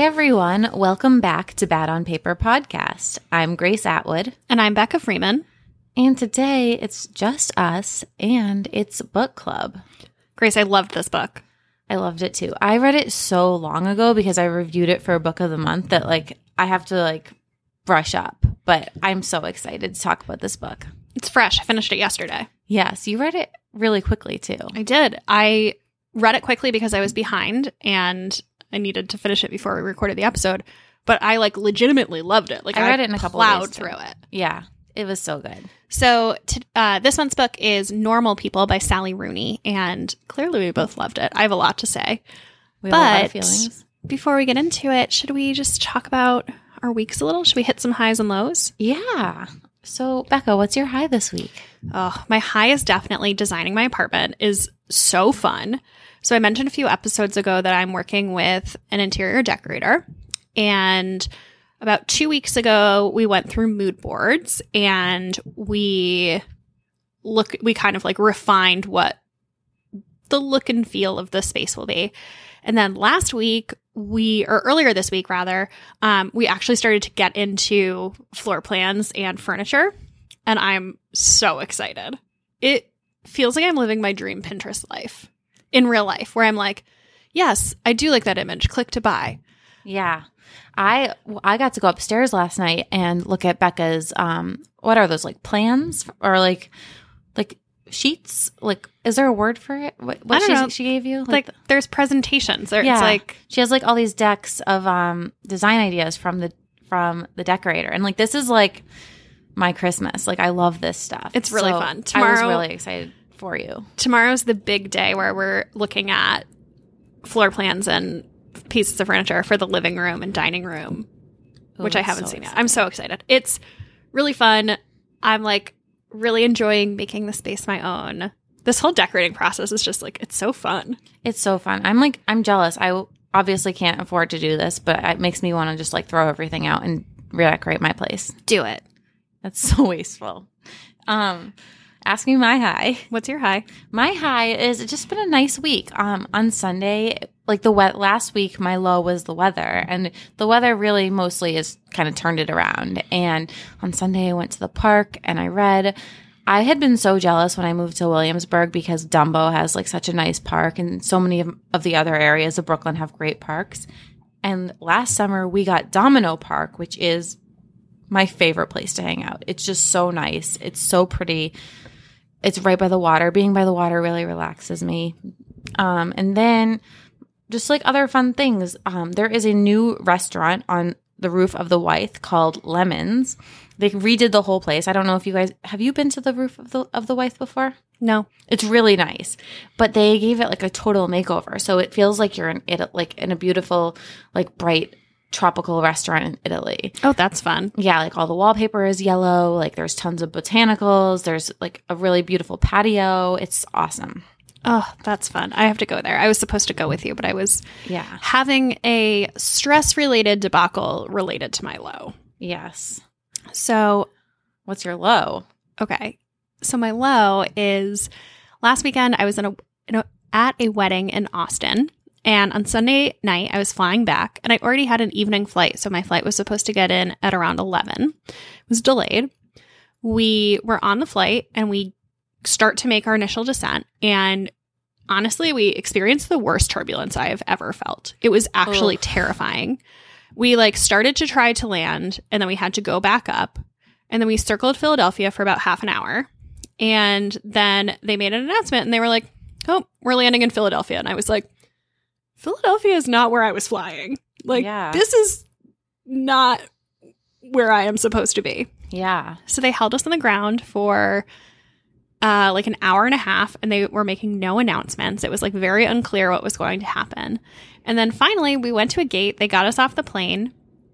Hi, everyone. Welcome back to Bad on Paper podcast. I'm Grace Atwood, And I'm Becca Freeman. and today it's just us and it's book club. Grace, I loved this book. I loved it too. I read it so long ago because I reviewed it for a book of the month that like I have to like brush up, but I'm so excited to talk about this book. It's fresh. I finished it yesterday. Yes, you read it really quickly too. I did. I read it quickly because I was behind and I needed to finish it before we recorded the episode. But I like legitimately loved it. Like I read it in a couple of plowed days, through it. Yeah, it was so good. So t- uh, this month's book is Normal People by Sally Rooney, and clearly we both loved it. I have a lot to say. We have a lot of But- feelings. Before we get into it, should we just talk about our weeks a little? Should we hit some highs and lows? Yeah. So, Becca, what's your high this week? Oh, my high is definitely designing my apartment is so fun. So I mentioned a few episodes ago that I'm working with an interior decorator and about 2 weeks ago we went through mood boards and we look we kind of like refined what the look and feel of the space will be. And then last week we or earlier this week rather, um, we actually started to get into floor plans and furniture and I'm so excited. It feels like I'm living my dream Pinterest life in real life, where I'm like, yes, I do like that image. Click to buy. Yeah. I I got to go upstairs last night and look at Becca's um what are those like plans or like like sheets like is there a word for it what, what I don't she, know. she gave you Like, there's presentations. There, yeah It's like, she has like all these decks of um design ideas from the from the decorator and like this is like my Christmas like I love this stuff It's really So fun. I was Tomorrow- really excited for you tomorrow's the big day where we're looking at floor plans and pieces of furniture for the living room and dining room, Ooh, which I haven't so seen yet. I'm so excited. It's really fun. I'm like really enjoying making the space my own. This whole decorating process is just like, it's so fun. It's so fun. I'm like, I'm jealous. I obviously can't afford to do this, but it makes me want to just like throw everything out and redecorate my place. Do it. That's so wasteful. Um, ask me my high. What's your high? My high is it's just been a nice week. Um, on Sunday, like the wet last week, my low was the weather, and the weather really mostly has kind of turned it around. And on Sunday, I went to the park and I read. I had been so jealous when I moved to Williamsburg because Dumbo has like such a nice park, and so many of, of the other areas of Brooklyn have great parks. And last summer, we got Domino Park, which is my favorite place to hang out. It's just so nice. It's so pretty. It's right by the water. Being by the water really relaxes me. Um, and then just like other fun things, um, there is a new restaurant on the roof of the Wythe called Lemons. They redid the whole place. I don't know if you guys have you been to the roof of the of the Wythe before? No. It's really nice, but they gave it like a total makeover, so it feels like you're in it like in a beautiful, like bright tropical restaurant in Italy. Oh, that's fun. Yeah, like all the wallpaper is yellow. Like there's tons of botanicals. There's like a really beautiful patio. It's awesome. Oh, that's fun. I have to go there. I was supposed to go with you, but I was Yeah. having a stress related debacle related to my low. Yes. So, What's your low? okay. So, my low is last weekend I was in a, in a at a wedding in Austin. And on Sunday night, I was flying back and I already had an evening flight. So, my flight was supposed to get in at around 11. It was delayed. We were on the flight and we start to make our initial descent. And honestly, we experienced the worst turbulence I have ever felt. It was actually Ugh. terrifying. We like started to try to land and then we had to go back up. And then we circled Philadelphia for about half an hour. And then they made an announcement and they were like, oh, we're landing in Philadelphia. And I was like, Philadelphia is not where I was flying. Like, Yeah. this is not where I am supposed to be. Yeah. So they held us on the ground for uh, like an hour and a half and they were making no announcements. It was like very unclear what was going to happen. And then finally, we went to a gate. They got us off the plane.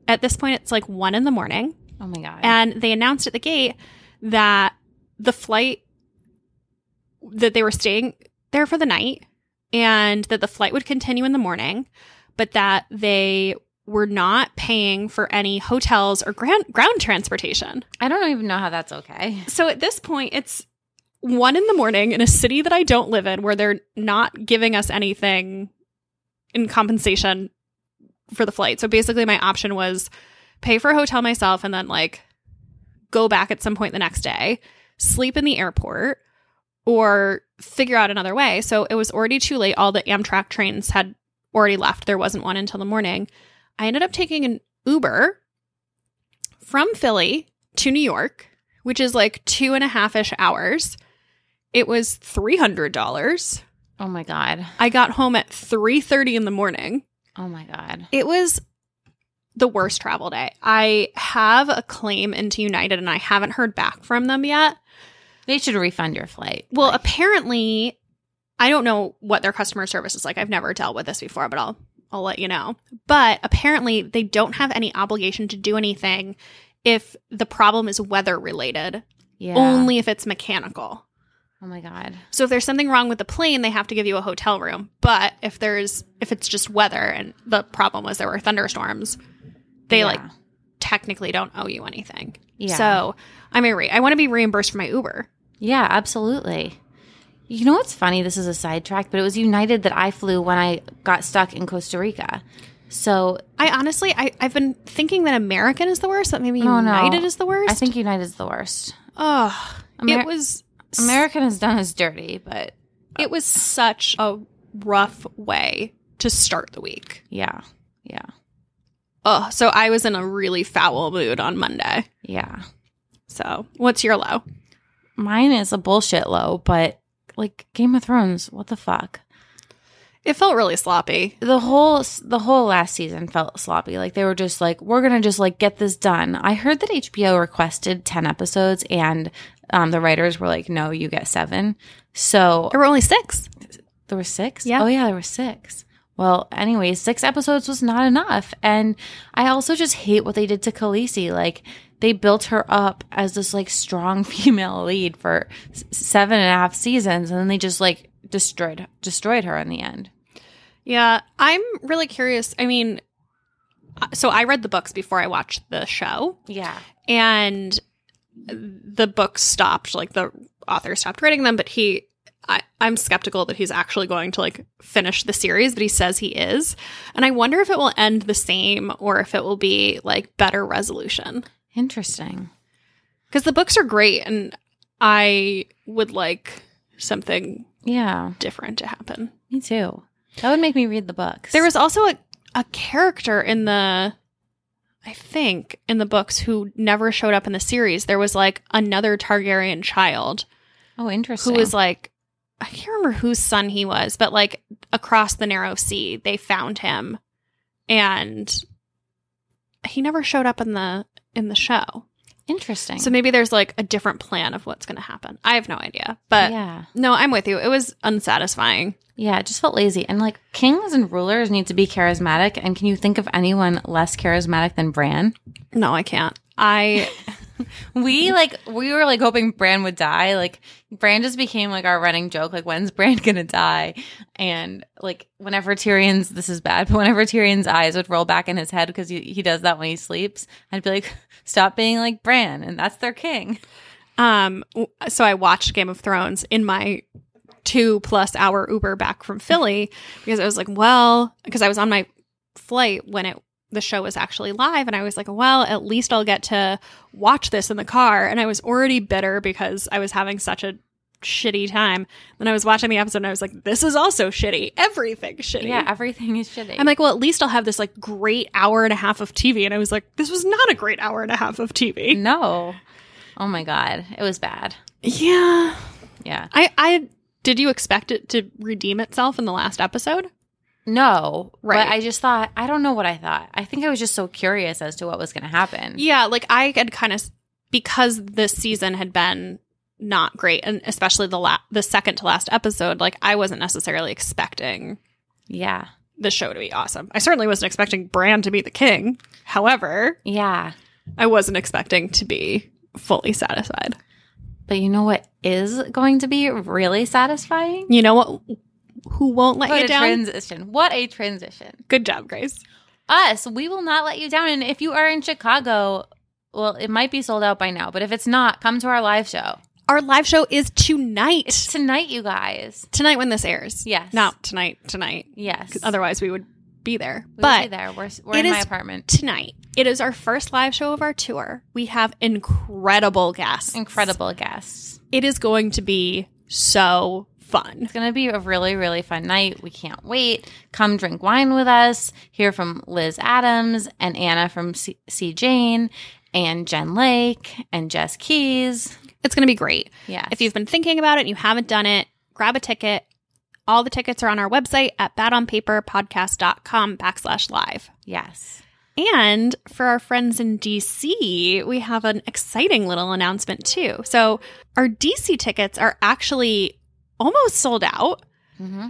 At this point, it's like one in the morning. Oh my god. And they announced at the gate that the flight that they were staying there for the night and that the flight would continue in the morning, but that they were not paying for any hotels or ground, ground transportation. I don't even know how that's okay. So at this point, it's one in the morning in a city that I don't live in where they're not giving us anything in compensation for the flight. So basically, my option was pay for a hotel myself and then like go back at some point the next day, sleep in the airport, or figure out another way. So it was already too late. All the Amtrak trains had already left. There wasn't one until the morning. I ended up taking an Uber from Philly to New York, which is like two and a half ish hours. It was three hundred dollars. Oh my god. I got home at three thirty in the morning. Oh my god. It was the worst travel day. I have a claim into United and I haven't heard back from them yet. They should refund your flight. Well, apparently, I don't know what their customer service is like. I've never dealt with this before, but I'll I'll let you know. But apparently, they don't have any obligation to do anything if the problem is weather related. Yeah. Only if it's mechanical. Oh my god. So if there's something wrong with the plane, they have to give you a hotel room. But if there's if it's just weather and the problem was there were thunderstorms, they Yeah. like technically don't owe you anything. Yeah. So I'm irate. I want to be reimbursed for my Uber. Yeah, absolutely. You know what's funny? This is a sidetrack, but it was United that I flew when I got stuck in Costa Rica. So I honestly, I, I've been thinking that American is the worst. That maybe No, no. United is the worst. I think United is the worst. Oh, Amer- it was. American has done us dirty, but uh, It was such a rough way to start the week. yeah, yeah, Oh, so I was in a really foul mood on Monday. yeah. So, what's your low? Mine is a bullshit low, but like Game of Thrones, what the fuck? It felt really sloppy. the whole the whole last season felt sloppy. Like they were just like, we're gonna just like get this done. I heard that HBO requested ten episodes, and um, the writers were like, no, you get seven. So There were only six. there were six. Yeah. Oh yeah, there were six. Well, anyways, six episodes was not enough, and I also just hate what they did to Khaleesi. Like they built her up as this like strong female lead for s- seven and a half seasons, and then they just like destroyed destroyed her in the end. Yeah, I'm really curious. I mean, uh, so I read the books before I watched the show, Yeah. and the books stopped. Like the author stopped writing them, but he. I, I'm skeptical that he's actually going to like finish the series, but he says he is. And I wonder if it will end the same or if it will be like better resolution. Interesting. Because the books are great and I would like something Yeah. different to happen. Me too. That would make me read the books. There was also a, a character in the, I think, in the books who never showed up in the series. There was like another Targaryen child oh interesting. who was like, I can't remember whose son he was, but like across the narrow sea, they found him and he never showed up in the in the show. interesting. So maybe there's like a different plan of what's going to happen. I have no idea. But yeah, no, I'm with you. It was unsatisfying. yeah, it just felt lazy. And like kings and rulers need to be charismatic. And can you think of anyone less charismatic than Bran? No, I can't. I We like we were like hoping Bran would die. Like Bran just became like our running joke. Like when's Bran gonna die? And like whenever Tyrion's this is bad, but whenever Tyrion's eyes would roll back in his head because he, he does that when he sleeps, I'd be like, stop being like Bran, and that's their king. um so I watched Game of Thrones in my 2 plus hour Uber back from Philly because I was like, well, because I was on my flight when it the show was actually live and I was like, well, at least I'll get to watch this in the car and I was already bitter because I was having such a shitty time. Then I was watching the episode and I was like, this is also shitty. Everything's shitty. Yeah, everything is shitty. I'm like, well, at least I'll have this like great hour and a half of TV. And I was like, this was not a great hour and a half of TV. no. Oh my god, it was bad. Yeah. Yeah. I, I, did you expect it to redeem itself in the last episode? No, Right. But I just thought I don't know what I thought. I think I was just so curious as to what was going to happen. Yeah. Like I had kind of, because this season had been not great and especially the la- the second to last episode, like I wasn't necessarily expecting Yeah. the show to be awesome. I certainly wasn't expecting Bran to be the king. However, Yeah. I wasn't expecting to be fully satisfied. But you know what is going to be really satisfying? You know what? Who won't let What you a down? transition. What a transition. Good job, Grace. Us, we will not let you down. And if you are in Chicago, well, it might be sold out by now, but if it's not, come to our live show. Our live show is tonight. It's tonight, you guys. tonight when this airs. Yes. Not tonight, tonight. Yes. Otherwise, we would be there. We but be there. We're, we're in my apartment. tonight, it is our first live show of our tour. We have incredible guests. Incredible guests. It is going to be so fun. It's going to be a really, really fun night. We can't wait. Come drink wine with us. Hear from Liz Adams and Anna from C, C. Jane and Jen Lake and Jess Keys. It's going to be great. Yeah. If you've been thinking about it and you haven't done it, grab a ticket. All the tickets are on our website at badonpaperpodcast.com backslash live. yes. And for our friends in DC, we have an exciting little announcement too. So our DC tickets are actually almost sold out, hmm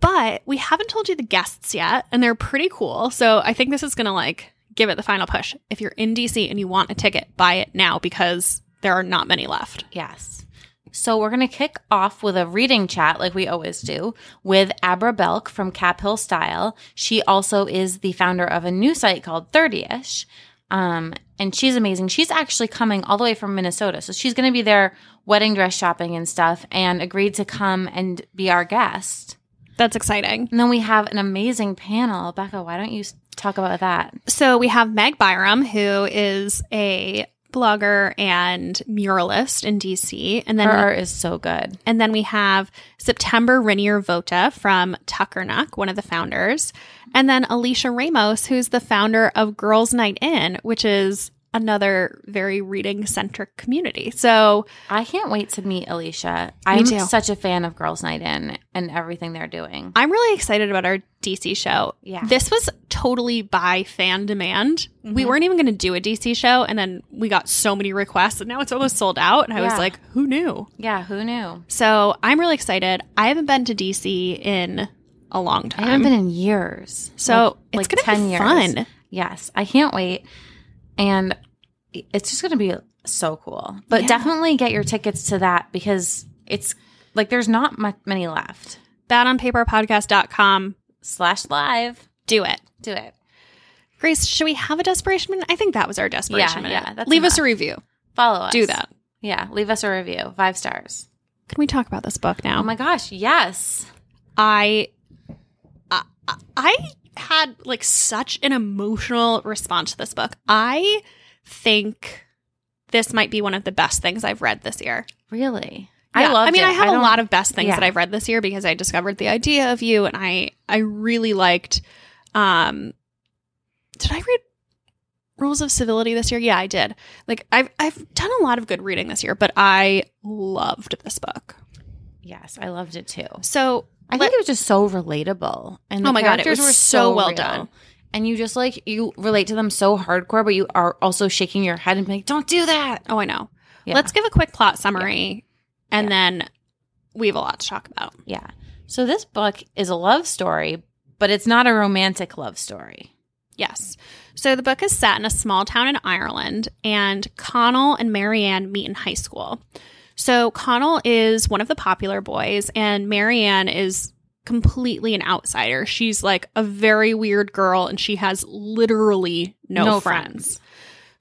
but we haven't told you the guests yet, and they're pretty cool. So I think this is going to like give it the final push. If you're in DC and you want a ticket, buy it now because there are not many left. Yes. So we're going to kick off with a reading chat like we always do with Abra Belke from Cap Hill Style. She also is the founder of a new site called 30ish. Um, and she's amazing. She's actually coming all the way from Minnesota. So she's going to be there wedding dress shopping and stuff and agreed to come and be our guest. That's exciting. And then we have an amazing panel. Becca, why don't you talk about that? So we have Meg Biram, who is a blogger and muralist in DC, and then Her art is so good. and then we have September Rainier Vota from Tuckernuck, one of the founders, and then Alisha Ramos, who's the founder of Girls Night In, which is another very reading centric community. So I can't wait to meet Alisha. I'm too. such a fan of Girls Night In and everything they're doing. I'm really excited about our DC show. Yeah. This was totally by fan demand. We Mhm. weren't even going to do a DC show, and then we got so many requests, and now it's almost sold out. And I was like, who knew? Yeah, who knew? So I'm really excited. I haven't been to DC in a long time. I haven't been in years. so like, it's going to be years. fun. Yes, I can't wait. And it's just going to be so cool. But Yeah. definitely get your tickets to that because it's like there's not much, many left. badonpaperpodcast.com. Slash live. Do it. Do it. Grace, should we have a desperation minute? I think that was our desperation Yeah, minute. yeah, that's Leave us a review. Follow us. Do that. Yeah, leave us a review. Five stars. Can we talk about this book now? Oh my gosh, yes. I, I I had like such an emotional response to this book. I think this might be one of the best things I've read this year. Really? Yeah. I love it. I mean, it. I have a lot of best things yeah. that I've read this year because I discovered the idea of you, and I I really liked. Um, did I read Rules of Civility this year? Yeah, I did. Like I've I've done a lot of good reading this year, but I loved this book. Yes, I loved it too. So I let- think it was just so relatable. And the Oh my God, it was were so well real. done. And you just like you relate to them so hardcore, but you are also shaking your head and being like, "Don't do that." oh, I know. Yeah. Let's give a quick plot summary, and Yeah. then we have a lot to talk about. Yeah. So this book is a love story, but it's not a romantic love story. Yes. So the book is set in a small town in Ireland, and Connell and Marianne meet in high school. So Connell is one of the popular boys, and Marianne is completely an outsider. She's like a very weird girl, and she has literally no, No friends. friends.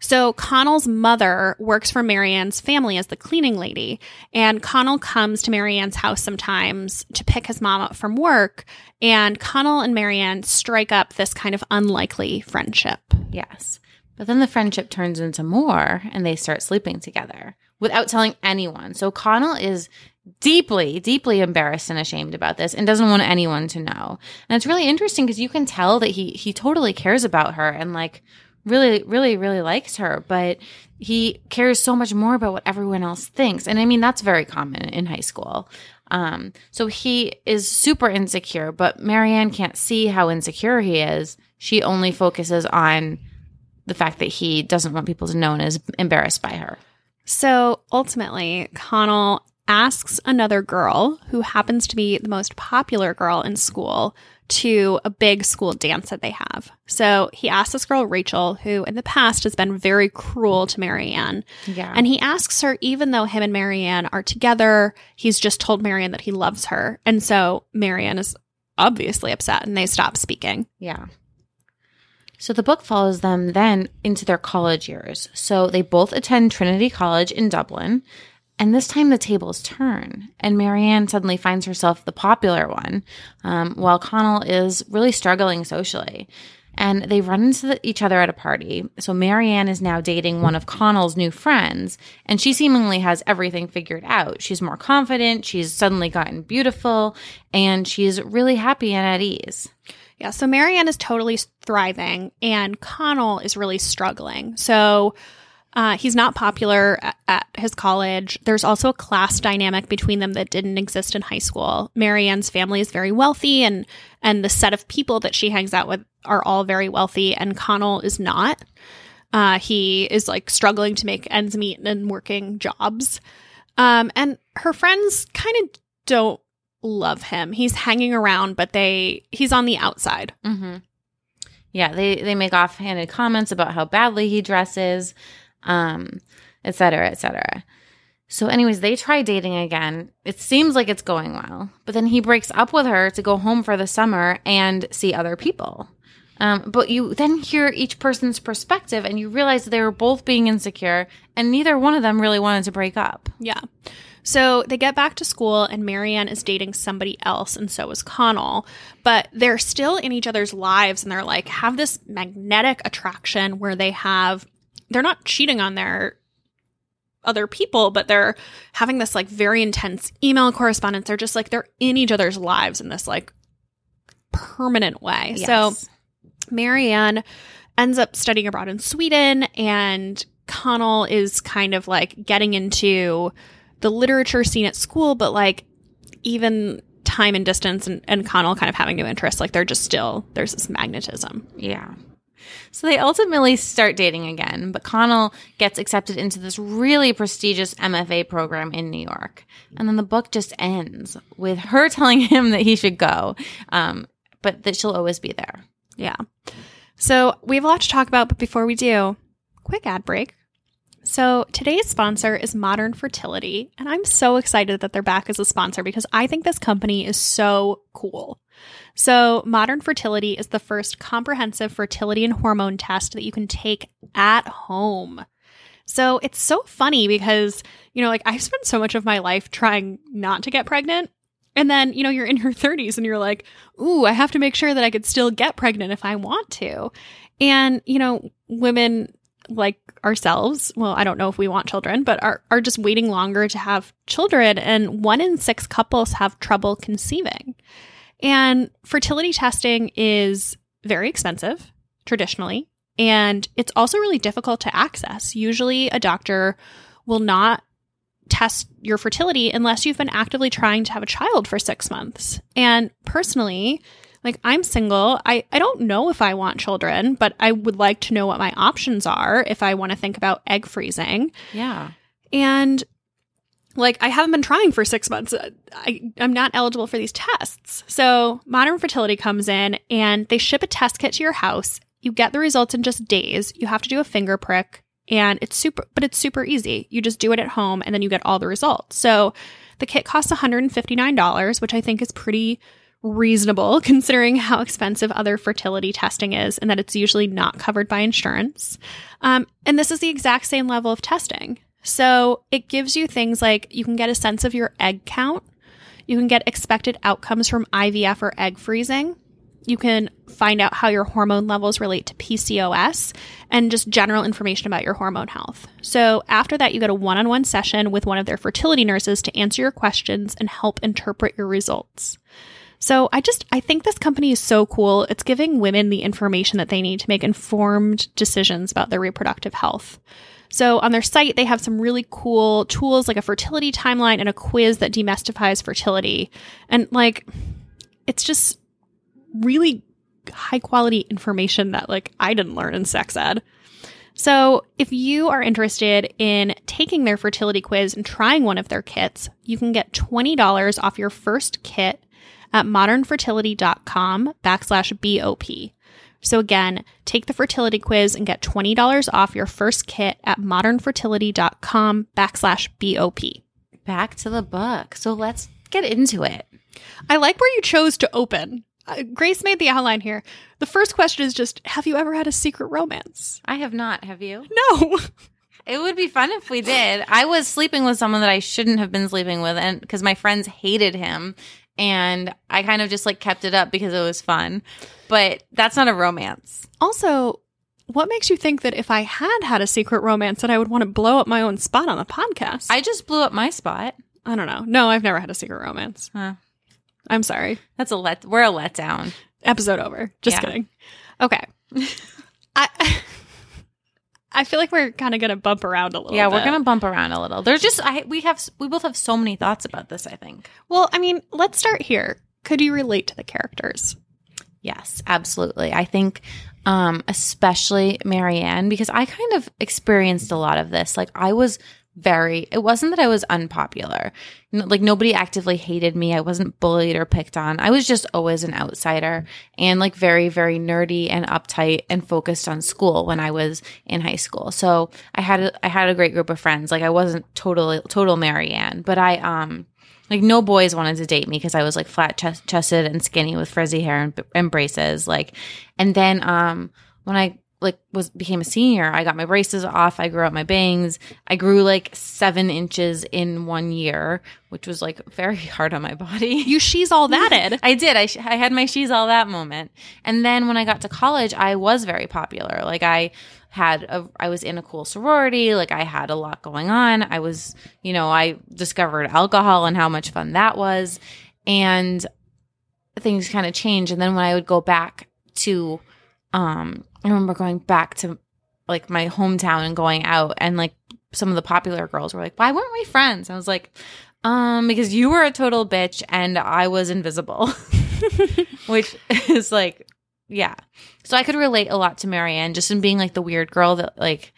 So Connell's mother works for Marianne's family as the cleaning lady, and Connell comes to Marianne's house sometimes to pick his mom up from work, and Connell and Marianne strike up this kind of unlikely friendship. Yes. But then the friendship turns into more and they start sleeping together without telling anyone. So Connell is deeply, deeply embarrassed and ashamed about this and doesn't want anyone to know. And it's really interesting because you can tell that he he totally cares about her and like really, really, really likes her, but he cares so much more about what everyone else thinks. And I mean that's very common in high school. Um, so he is super insecure, but Marianne can't see how insecure he is. She only focuses on the fact that he doesn't want people to know and is embarrassed by her. So ultimately, Connell asks another girl who happens to be the most popular girl in school to a big school dance that they have. So he asks this girl, Rachel, who in the past has been very cruel to Marianne. Yeah. And he asks her, even though him and Marianne are together, he's just told Marianne that he loves her. And so Marianne is obviously upset and they stop speaking. yeah. So the book follows them then into their college years. So they both attend Trinity College in Dublin. And this time the tables turn, and Marianne suddenly finds herself the popular one, um, while Connell is really struggling socially. And they run into the, each other at a party. So Marianne is now dating one of Connell's new friends, and she seemingly has everything figured out. She's more confident, she's suddenly gotten beautiful, and she's really happy and at ease. Yeah, so Marianne is totally thriving, and Connell is really struggling. So uh, he's not popular at, at, his college. There's also a class dynamic between them that didn't exist in high school. Marianne's family is very wealthy, and and the set of people that she hangs out with are all very wealthy, and Connell is not. Uh, he is like struggling to make ends meet and working jobs. Um, and her friends kind of don't love him. He's hanging around, but they he's on the outside. Mm-hmm. Yeah, they they make offhanded comments about how badly he dresses um, et cetera, et cetera. So, anyways, they try dating again. It seems like it's going well, but then he breaks up with her to go home for the summer and see other people. Um, but you then hear each person's perspective and you realize they were both being insecure and neither one of them really wanted to break up. Yeah. So they get back to school and Marianne is dating somebody else and so is Connell, but they're still in each other's lives and they're like have this magnetic attraction where they have they're not cheating on their other people, but they're having this like very intense email correspondence. They're just like they're in each other's lives in this like permanent way. Yes. So Marianne ends up studying abroad in Sweden and Connell is kind of like getting into the literature scene at school, but like even time and distance and, and Connell kind of having new interests, like they're just still there's this magnetism. Yeah. So they ultimately start dating again, but Connell gets accepted into this really prestigious MFA program in New York. And then the book just ends with her telling him that he should go, um, but that she'll always be there. Yeah. So we have a lot to talk about, but before we do, quick ad break. So today's sponsor is Modern Fertility, and I'm so excited that they're back as a sponsor because I think this company is so cool. So, Modern Fertility is the first comprehensive fertility and hormone test that you can take at home. So, it's so funny because, you know, like I've spent so much of my life trying not to get pregnant. And then, you know, you're in your 30s and you're like, ooh, I have to make sure that I could still get pregnant if I want to. And, you know, women like ourselves, well, I don't know if we want children, but are, are just waiting longer to have children. And one in six couples have trouble conceiving. And fertility testing is very expensive traditionally, and it's also really difficult to access. Usually, a doctor will not test your fertility unless you've been actively trying to have a child for six months. And personally, like I'm single. I, I don't know if I want children, but I would like to know what my options are if I want to think about egg freezing. Yeah. And like I haven't been trying for six months. I, I'm not eligible for these tests. So Modern Fertility comes in and they ship a test kit to your house. You get the results in just days. You have to do a finger prick and it's super, but it's super easy. You just do it at home and then you get all the results. So the kit costs $159, which I think is pretty reasonable considering how expensive other fertility testing is and that it's usually not covered by insurance. Um, and this is the exact same level of testing. So it gives you things like you can get a sense of your egg count. You can get expected outcomes from IVF or egg freezing. You can find out how your hormone levels relate to PCOS and just general information about your hormone health. So, after that, you get a one on one session with one of their fertility nurses to answer your questions and help interpret your results. So, I just, I think this company is so cool. It's giving women the information that they need to make informed decisions about their reproductive health. So on their site, they have some really cool tools like a fertility timeline and a quiz that demystifies fertility. And like, it's just really high quality information that like I didn't learn in sex ed. So, if you are interested in taking their fertility quiz and trying one of their kits, you can get $20 off your first kit at modernfertility.com backslash BOP. So again, take the fertility quiz and get $20 off your first kit at modernfertility.com backslash BOP. Back to the book. So let's get into it. I like where you chose to open. Uh, Grace made the outline here. The first question is just Have you ever had a secret romance? I have not. Have you? No. It would be fun if we did. I was sleeping with someone that I shouldn't have been sleeping with, and because my friends hated him, and I kind of just like kept it up because it was fun. But that's not a romance. Also, what makes you think that if I had had a secret romance that I would want to blow up my own spot on the podcast? I just blew up my spot. I don't know. No, I've never had a secret romance. Huh. I'm sorry. That's a let. We're a letdown. Episode over. Just Yeah. kidding. Okay. I I feel like we're kind of going to bump around a little Yeah, bit. we're gonna bump around a little. There's just I we have we both have so many thoughts about this. I think. Well, I mean, let's start here. Could you relate to the characters? Yes, absolutely. I think um especially Marianne because I kind of experienced a lot of this. Like I was very it wasn't that I was unpopular. Like nobody actively hated me. I wasn't bullied or picked on. I was just always an outsider and like very very nerdy and uptight and focused on school when I was in high school. So I had a, I had a great group of friends. Like I wasn't totally total Marianne, but I um like no boys wanted to date me because I was like flat chest- chested and skinny with frizzy hair and, and braces. Like, and then um when I like was became a senior, I got my braces off. I grew out my bangs. I grew like seven inches in one year, which was like very hard on my body. You she's all that thatted. I did. I, sh- I had my she's all that moment. And then when I got to college, I was very popular. Like I had a, I was in a cool sorority. Like I had a lot going on. I was, you know, I discovered alcohol and how much fun that was. And things kind of changed. And then when I would go back to, um, I remember going back to like my hometown and going out and like some of the popular girls were like, why weren't we friends? I was like, um, because you were a total bitch and I was invisible, which is like, yeah. So I could relate a lot to Marianne just in being like the weird girl that like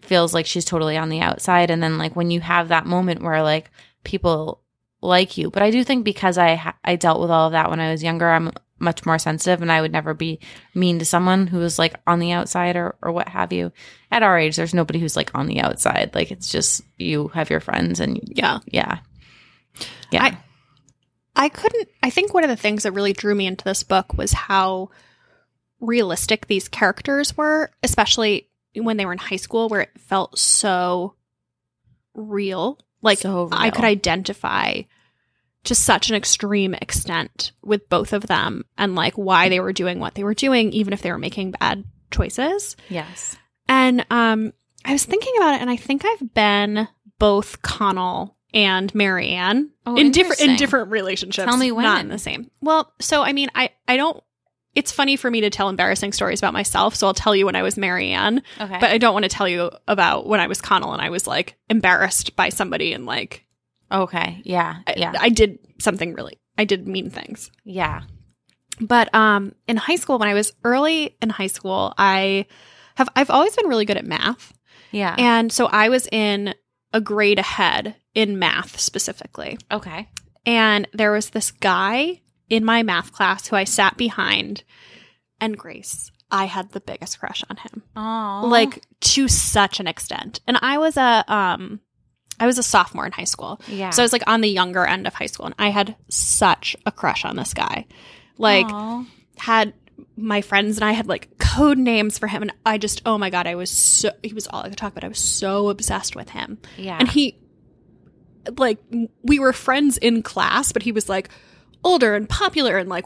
feels like she's totally on the outside. And then like when you have that moment where like people like you, but I do think because I I dealt with all of that when I was younger, I'm much more sensitive and I would never be mean to someone who was like on the outside or, or what have you. At our age, there's nobody who's like on the outside. Like it's just you have your friends and Yeah. yeah. Yeah. I- I couldn't I think one of the things that really drew me into this book was how realistic these characters were, especially when they were in high school where it felt so real. Like So I could identify to such an extreme extent with both of them and like why they were doing what they were doing even if they were making bad choices. yes. And um, I was thinking about it, and I think I've been both Connell and Marianne Oh, in different in different relationships. Tell me not when. in the same. Well, so I mean, I I don't. It's funny for me to tell embarrassing stories about myself, so I'll tell you when I was Marianne, Okay. but I don't want to tell you about when I was Connell and I was like embarrassed by somebody and like okay. Yeah. I, Yeah. I did something really. I did mean things. yeah. But um, in high school, when I was early in high school, I have I've always been really good at math. Yeah. And so I was in a grade ahead in math specifically. okay. And there was this guy in my math class who I sat behind. And Grace, I had the biggest crush on him. Oh. Like to such an extent. And I was a um I was a sophomore in high school. yeah. So I was like on the younger end of high school and I had such a crush on this guy. Like Aw. had my friends and I had like code names for him and I just oh my god I was so he was all I could talk about I was so obsessed with him yeah. and he like we were friends in class but he was like older and popular and like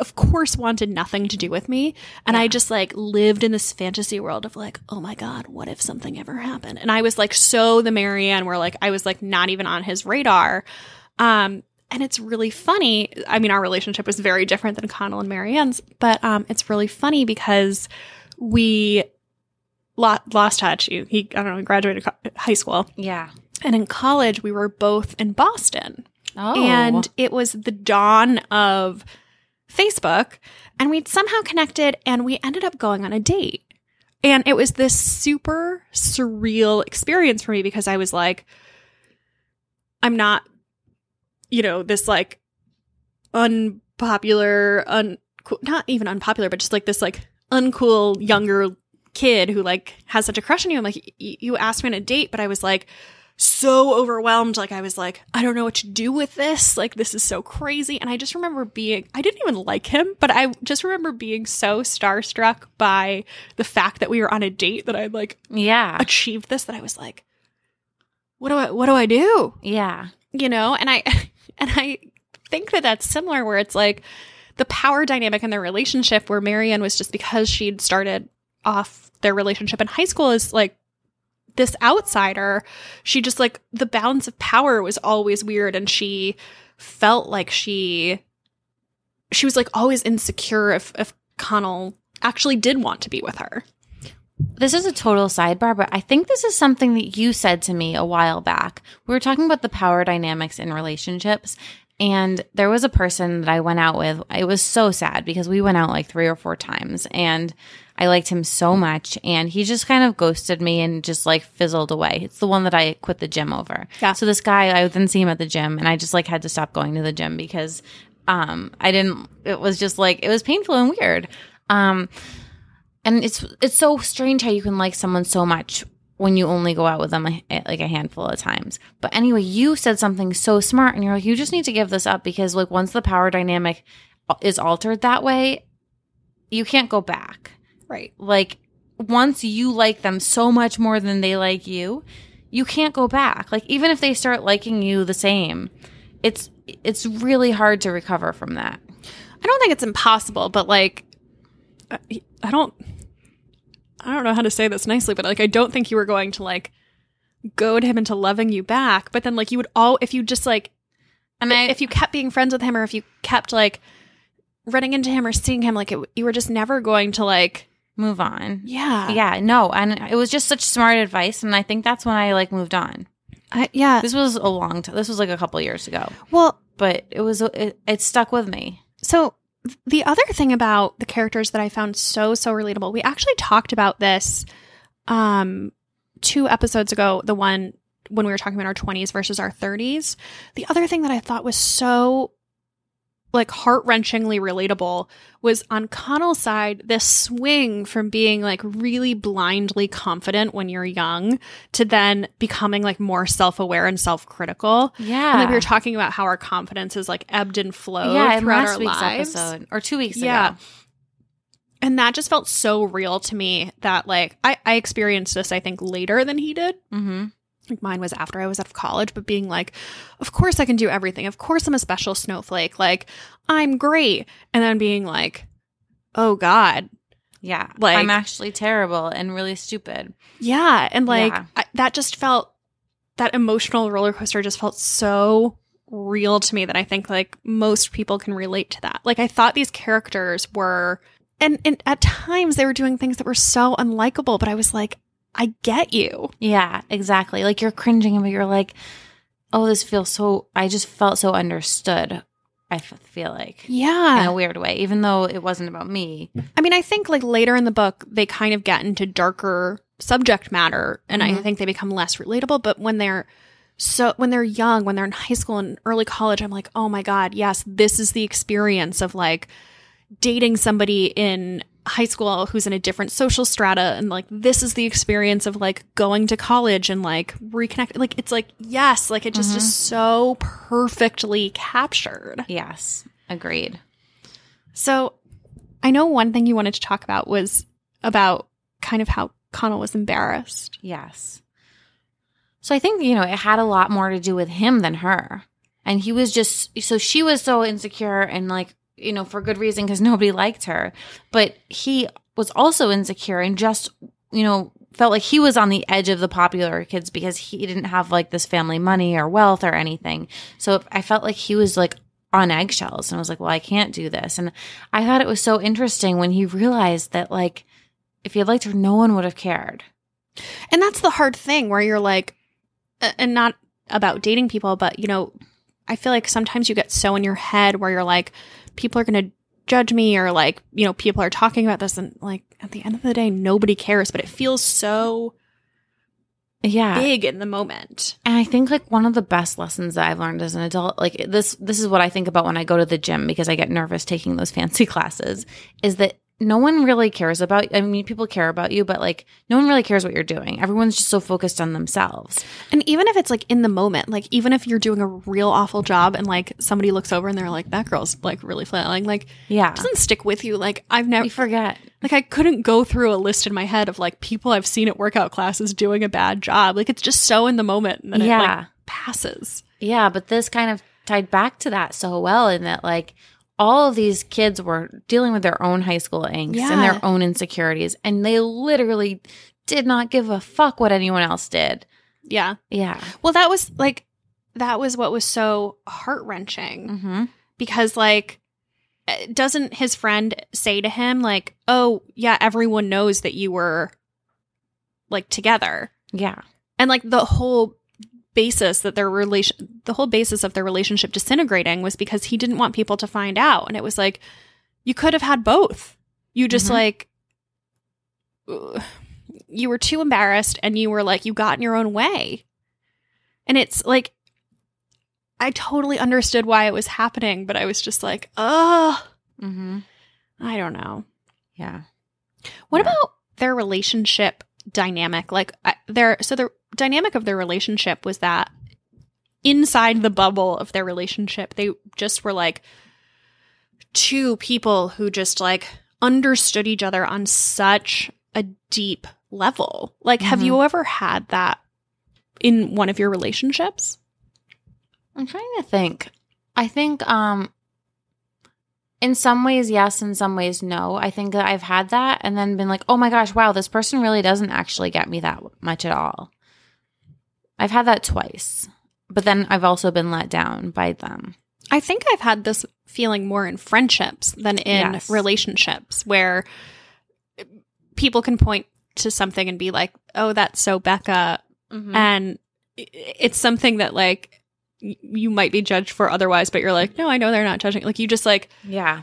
of course wanted nothing to do with me and I just like lived in this fantasy world of like oh my god what if something ever happened and I was like so the Marianne where like I was like not even on his radar um and it's really funny. I mean, our relationship was very different than Connell and Marianne's, but um, it's really funny because we lo- lost touch. He, he, I don't know, graduated co- high school, yeah. and in college we were both in Boston, Oh. and it was the dawn of Facebook, and we'd somehow connected, and we ended up going on a date. And it was this super surreal experience for me because I was like, I'm not, you know, this like unpopular, un not even unpopular, but just like this like uncool younger kid who like has such a crush on you. I'm like, you asked me on a date, but I was like, so overwhelmed. Like I was like, I don't know what to do with this. Like this is so crazy. And I just remember being, I didn't even like him, but I just remember being so starstruck by the fact that we were on a date that I'd like Yeah. achieved this that I was like, what do I, what do I do? Yeah. You know? And I, and I think that that's similar where it's like the power dynamic in their relationship where Marianne was just because she'd started off their relationship in high school is like this outsider, she just like the balance of power was always weird and she felt like she she was like always insecure if if Connell actually did want to be with her. This is a total sidebar, but I think this is something that you said to me a while back. We were talking about the power dynamics in relationships, and there was a person that I went out with. It was so sad because we went out like three or four times, and I liked him so much, and he just kind of ghosted me and just like fizzled away. It's the one that I quit the gym over. Yeah. So this guy, I didn't see him at the gym, and I just like had to stop going to the gym because um I didn't. It was just like it was painful and weird. Um, and it's it's so strange how you can like someone so much when you only go out with them a, like a handful of times. But anyway, you said something so smart, and you're like, you just need to give this up because like once the power dynamic is altered that way, you can't go back. Right. Like once you like them so much more than they like you, you can't go back. Like even if they start liking you the same, it's it's really hard to recover from that. I don't think it's impossible, but like I I don't I don't know how to say this nicely, but like I don't think you were going to like goad him into loving you back, but then like you would all if you just like And I if you kept being friends with him or if you kept like running into him or seeing him like it, you were just never going to like move on. yeah Yeah, no, and it was just such smart advice, and I think that's when I like moved on. I, yeah This was a long time. This was like a couple years ago, well but it was it, it stuck with me. so the other thing about the characters that I found so so relatable we actually talked about this um two episodes ago the one when we were talking about our 20s versus our 30s the other thing that I thought was so like heart-wrenchingly relatable was on Connell's side this swing from being like really blindly confident when you're young to then becoming like more self-aware and self-critical Yeah, and like we were talking about how our confidence is like ebbed and flowed yeah, throughout last our week's lives episode or two weeks ago. Yeah. ago. and that just felt so real to me that like I, I experienced this i think later than he did Mm-hmm. Like mine was after i was out of college but being like of course i can do everything. Of course i'm a special snowflake. Like i'm great. And then being like oh god. Yeah, Like- I'm actually terrible and really stupid. yeah and like Yeah. I, that just felt that emotional roller coaster just felt so real to me that i think like most people can relate to that. Like i thought these characters were and, and at times they were doing things that were so unlikable but i was like i get you Yeah, exactly. Like you're cringing, but you're like, oh, this feels so. I just felt so understood. I f- feel like Yeah. in a weird way, even though it wasn't about me. i mean i think like later in the book they kind of get into darker subject matter and i Mhm. think they become less relatable but when they're so when they're young when they're in high school and early college i'm like oh my god yes this is the experience of like dating somebody in high school who's in a different social strata and like this is the experience of like going to college and like reconnect like it's like yes like it just Mhm. is so perfectly captured Yes, agreed. so i know one thing you wanted to talk about was about kind of how connell was embarrassed Yes. So I think, you know, it had a lot more to do with him than her. And he was just, so she was so insecure and like, you know, for good reason because nobody liked her. But he was also insecure and just, you know, felt like he was on the edge of the popular kids because he didn't have like this family money or wealth or anything. So I felt like he was like on eggshells and I was like, well, I can't do this. And I thought it was so interesting when he realized that like, if he had liked her, no one would have cared. and that's the hard thing where you're like and not about dating people but you know i feel like sometimes you get so in your head where you're like people are going to judge me or like you know people are talking about this and like at the end of the day nobody cares but it feels so Yeah. big in the moment And I think like one of the best lessons that I've learned as an adult, like this, this is what I think about when I go to the gym because I get nervous taking those fancy classes, is that no one really cares about I mean people care about you, but like no one really cares what you're doing. Everyone's just so focused on themselves. And even if it's like in the moment, like even if you're doing a real awful job and like somebody looks over and they're like, that girl's like really flailing, like Yeah. it doesn't stick with you. Like I've never You forget. like I couldn't go through a list in my head of like people I've seen at workout classes doing a bad job. Like it's just so in the moment and then it Yeah. like passes. Yeah, but this kind of tied back to that so well in that like all of these kids were dealing with their own high school angst and their own insecurities and they literally did not give a fuck what anyone else did. Yeah. Yeah. Well, that was like that was what was so heart wrenching Mhm. because like eh, doesn't his friend say to him like, "Oh, yeah, everyone knows that you were like together." Yeah. And like the whole basis that their relation the whole basis of their relationship disintegrating was because he didn't want people to find out and it was like you could have had both. You just Mhm. like ugh, you were too embarrassed and you were like you got in your own way. And it's like I totally understood why it was happening, but I was just like, "Oh, Mhm. I don't know." Yeah. What Yeah. about their relationship dynamic? Like their so the dynamic of their relationship was that inside the bubble of their relationship, they just were like two people who just like understood each other on such a deep level. Like have Mhm. you ever had that in one of your relationships? I'm trying to think. I think um in some ways yes, in some ways no. I think that I've had that and then been like, "Oh my gosh, wow, this person really doesn't actually get me that much at all." I've had that twice. But then I've also been let down by them. I think I've had this feeling more in friendships than in Yes. relationships where people can point to something and be like, "Oh, that's so Becca," mm-hmm. and it's something that like you might be judged for otherwise, but you're like, "No, I know they're not judging." Like you just like yeah.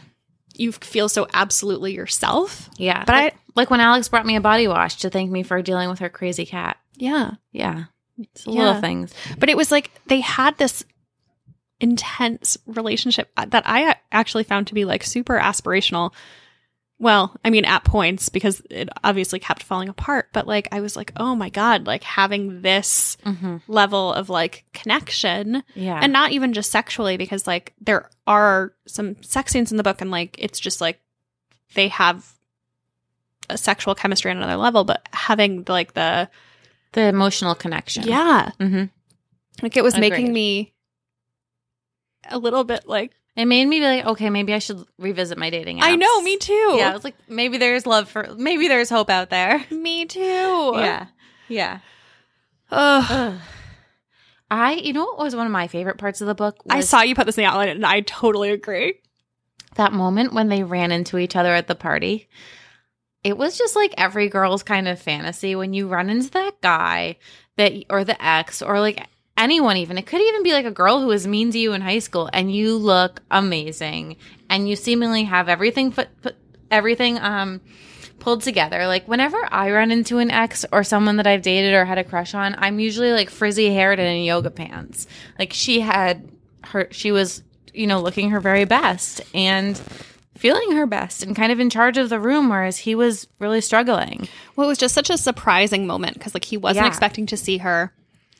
you feel so absolutely yourself. Yeah. But like, like when Alex brought me a body wash to thank me for dealing with her crazy cat. Yeah, Yeah. It's Yeah. little things. but it was like they had this intense relationship that I actually found to be like super aspirational. Well, I mean, at points because it obviously kept falling apart, but like I was like, oh my God, like having this Mm-hmm. level of like connection Yeah. and not even just sexually because like there are some sex scenes in the book and like it's just like they have a sexual chemistry on another level, but having like the, the emotional connection. yeah, Mm-hmm. like it was making me a little bit like, It made me be like, okay, maybe I should revisit my dating apps. I know, me too. Yeah, I was like, maybe there's love for, maybe there's hope out there. Me too. Yeah, yeah. Ugh. Ugh. I, you know, what was one of my favorite parts of the book? I saw you put this in the outline and I totally agree. that moment when they ran into each other at the party. It was just like every girl's kind of fantasy when you run into that guy that, or the ex, or like anyone even. It could even be like a girl who was mean to you in high school, and you look amazing, and you seemingly have everything put, put everything um pulled together. Like whenever I run into an ex or someone that I've dated or had a crush on, I'm usually like frizzy haired and in yoga pants. Like she had her, she was you know looking her very best and feeling her best and kind of in charge of the room, whereas he was really struggling. Well, it was just such a surprising moment because like he wasn't Yeah. expecting to see her.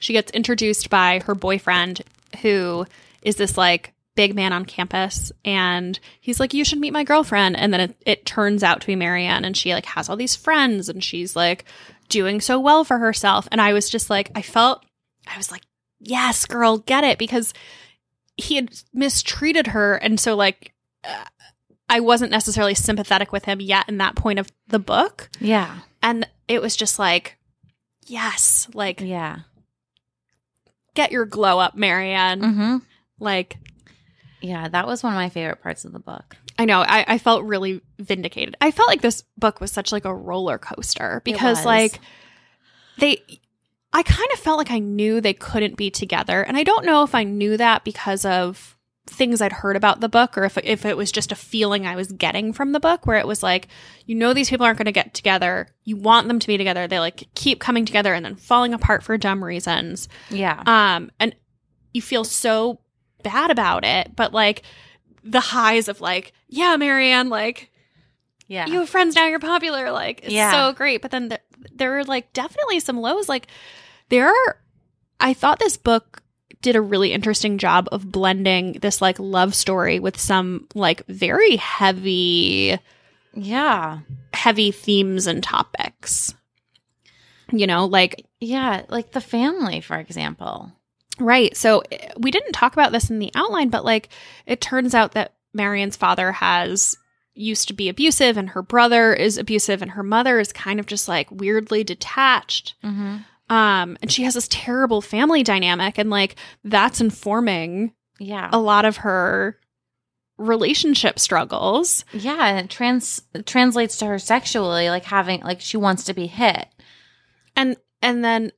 She gets introduced by her boyfriend, who is this like big man on campus, and he's like, "You should meet my girlfriend." And then it, it turns out to be Marianne, and she like has all these friends, and she's like doing so well for herself. And I was just like, I felt, I was like, "Yes, girl, get it," because he had mistreated her, and so like. Uh, I wasn't necessarily sympathetic with him yet in that point of the book. Yeah. And it was just like, yes, like Yeah. Get your glow up, Marianne. Mm-hmm. Like, Yeah. That was one of my favorite parts of the book. I know, I, I felt really vindicated. I felt like this book was such like a roller coaster because like they I kind of felt like I knew they couldn't be together. And I don't know if I knew that because of things I'd heard about the book or if if it was just a feeling I was getting from the book where it was like, you know these people aren't going to get together. You want them to be together. They like keep coming together and then falling apart for dumb reasons. Yeah. Um, and you feel so bad about it, but like the highs of like, yeah, Marianne, like Yeah. you have friends now, you're popular. Like, it's Yeah. so great. But then there, there are like definitely some lows. Like, there are, I thought this book did a really interesting job of blending this like love story with some like very heavy, yeah. heavy themes and topics. You know, like, Yeah. Like the family, for example. right. So eh, we didn't talk about this in the outline, but like, it turns out that Marianne's father has used to be abusive and her brother is abusive and her mother is kind of just like weirdly detached. Mm-hmm. Um, and she has this terrible family dynamic, and like that's informing Yeah. a lot of her relationship struggles. Yeah, and it trans translates to her sexually, like having like she wants to be hit. And and then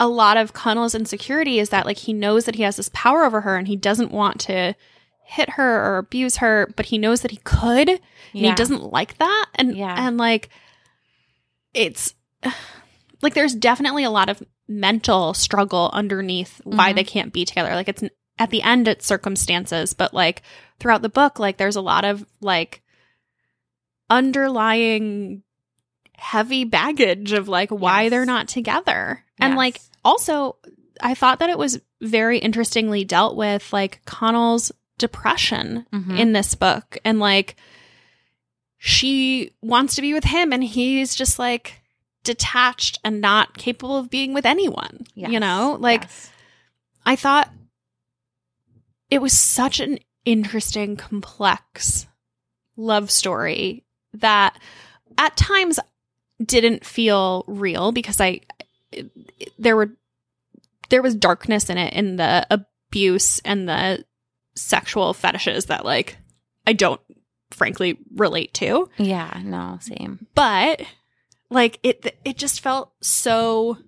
a lot of Connell's insecurity is that like he knows that he has this power over her and he doesn't want to hit her or abuse her, but he knows that he could and Yeah. he doesn't like that. And Yeah. and like it's like there's definitely a lot of mental struggle underneath why Mhm. they can't be together. Like it's at the end it's circumstances, but like throughout the book like there's a lot of like underlying heavy baggage of like why Yes. they're not together. And Yes. like also I thought that it was very interestingly dealt with like Connell's depression Mhm. in this book and like she wants to be with him and he's just like detached and not capable of being with anyone. You know? Like Yes. I thought it was such an interesting, complex love story that at times didn't feel real because I it- it- there were there was darkness in it in the abuse and the sexual fetishes that like I don't frankly relate to Yeah, no, same. but like it it just felt so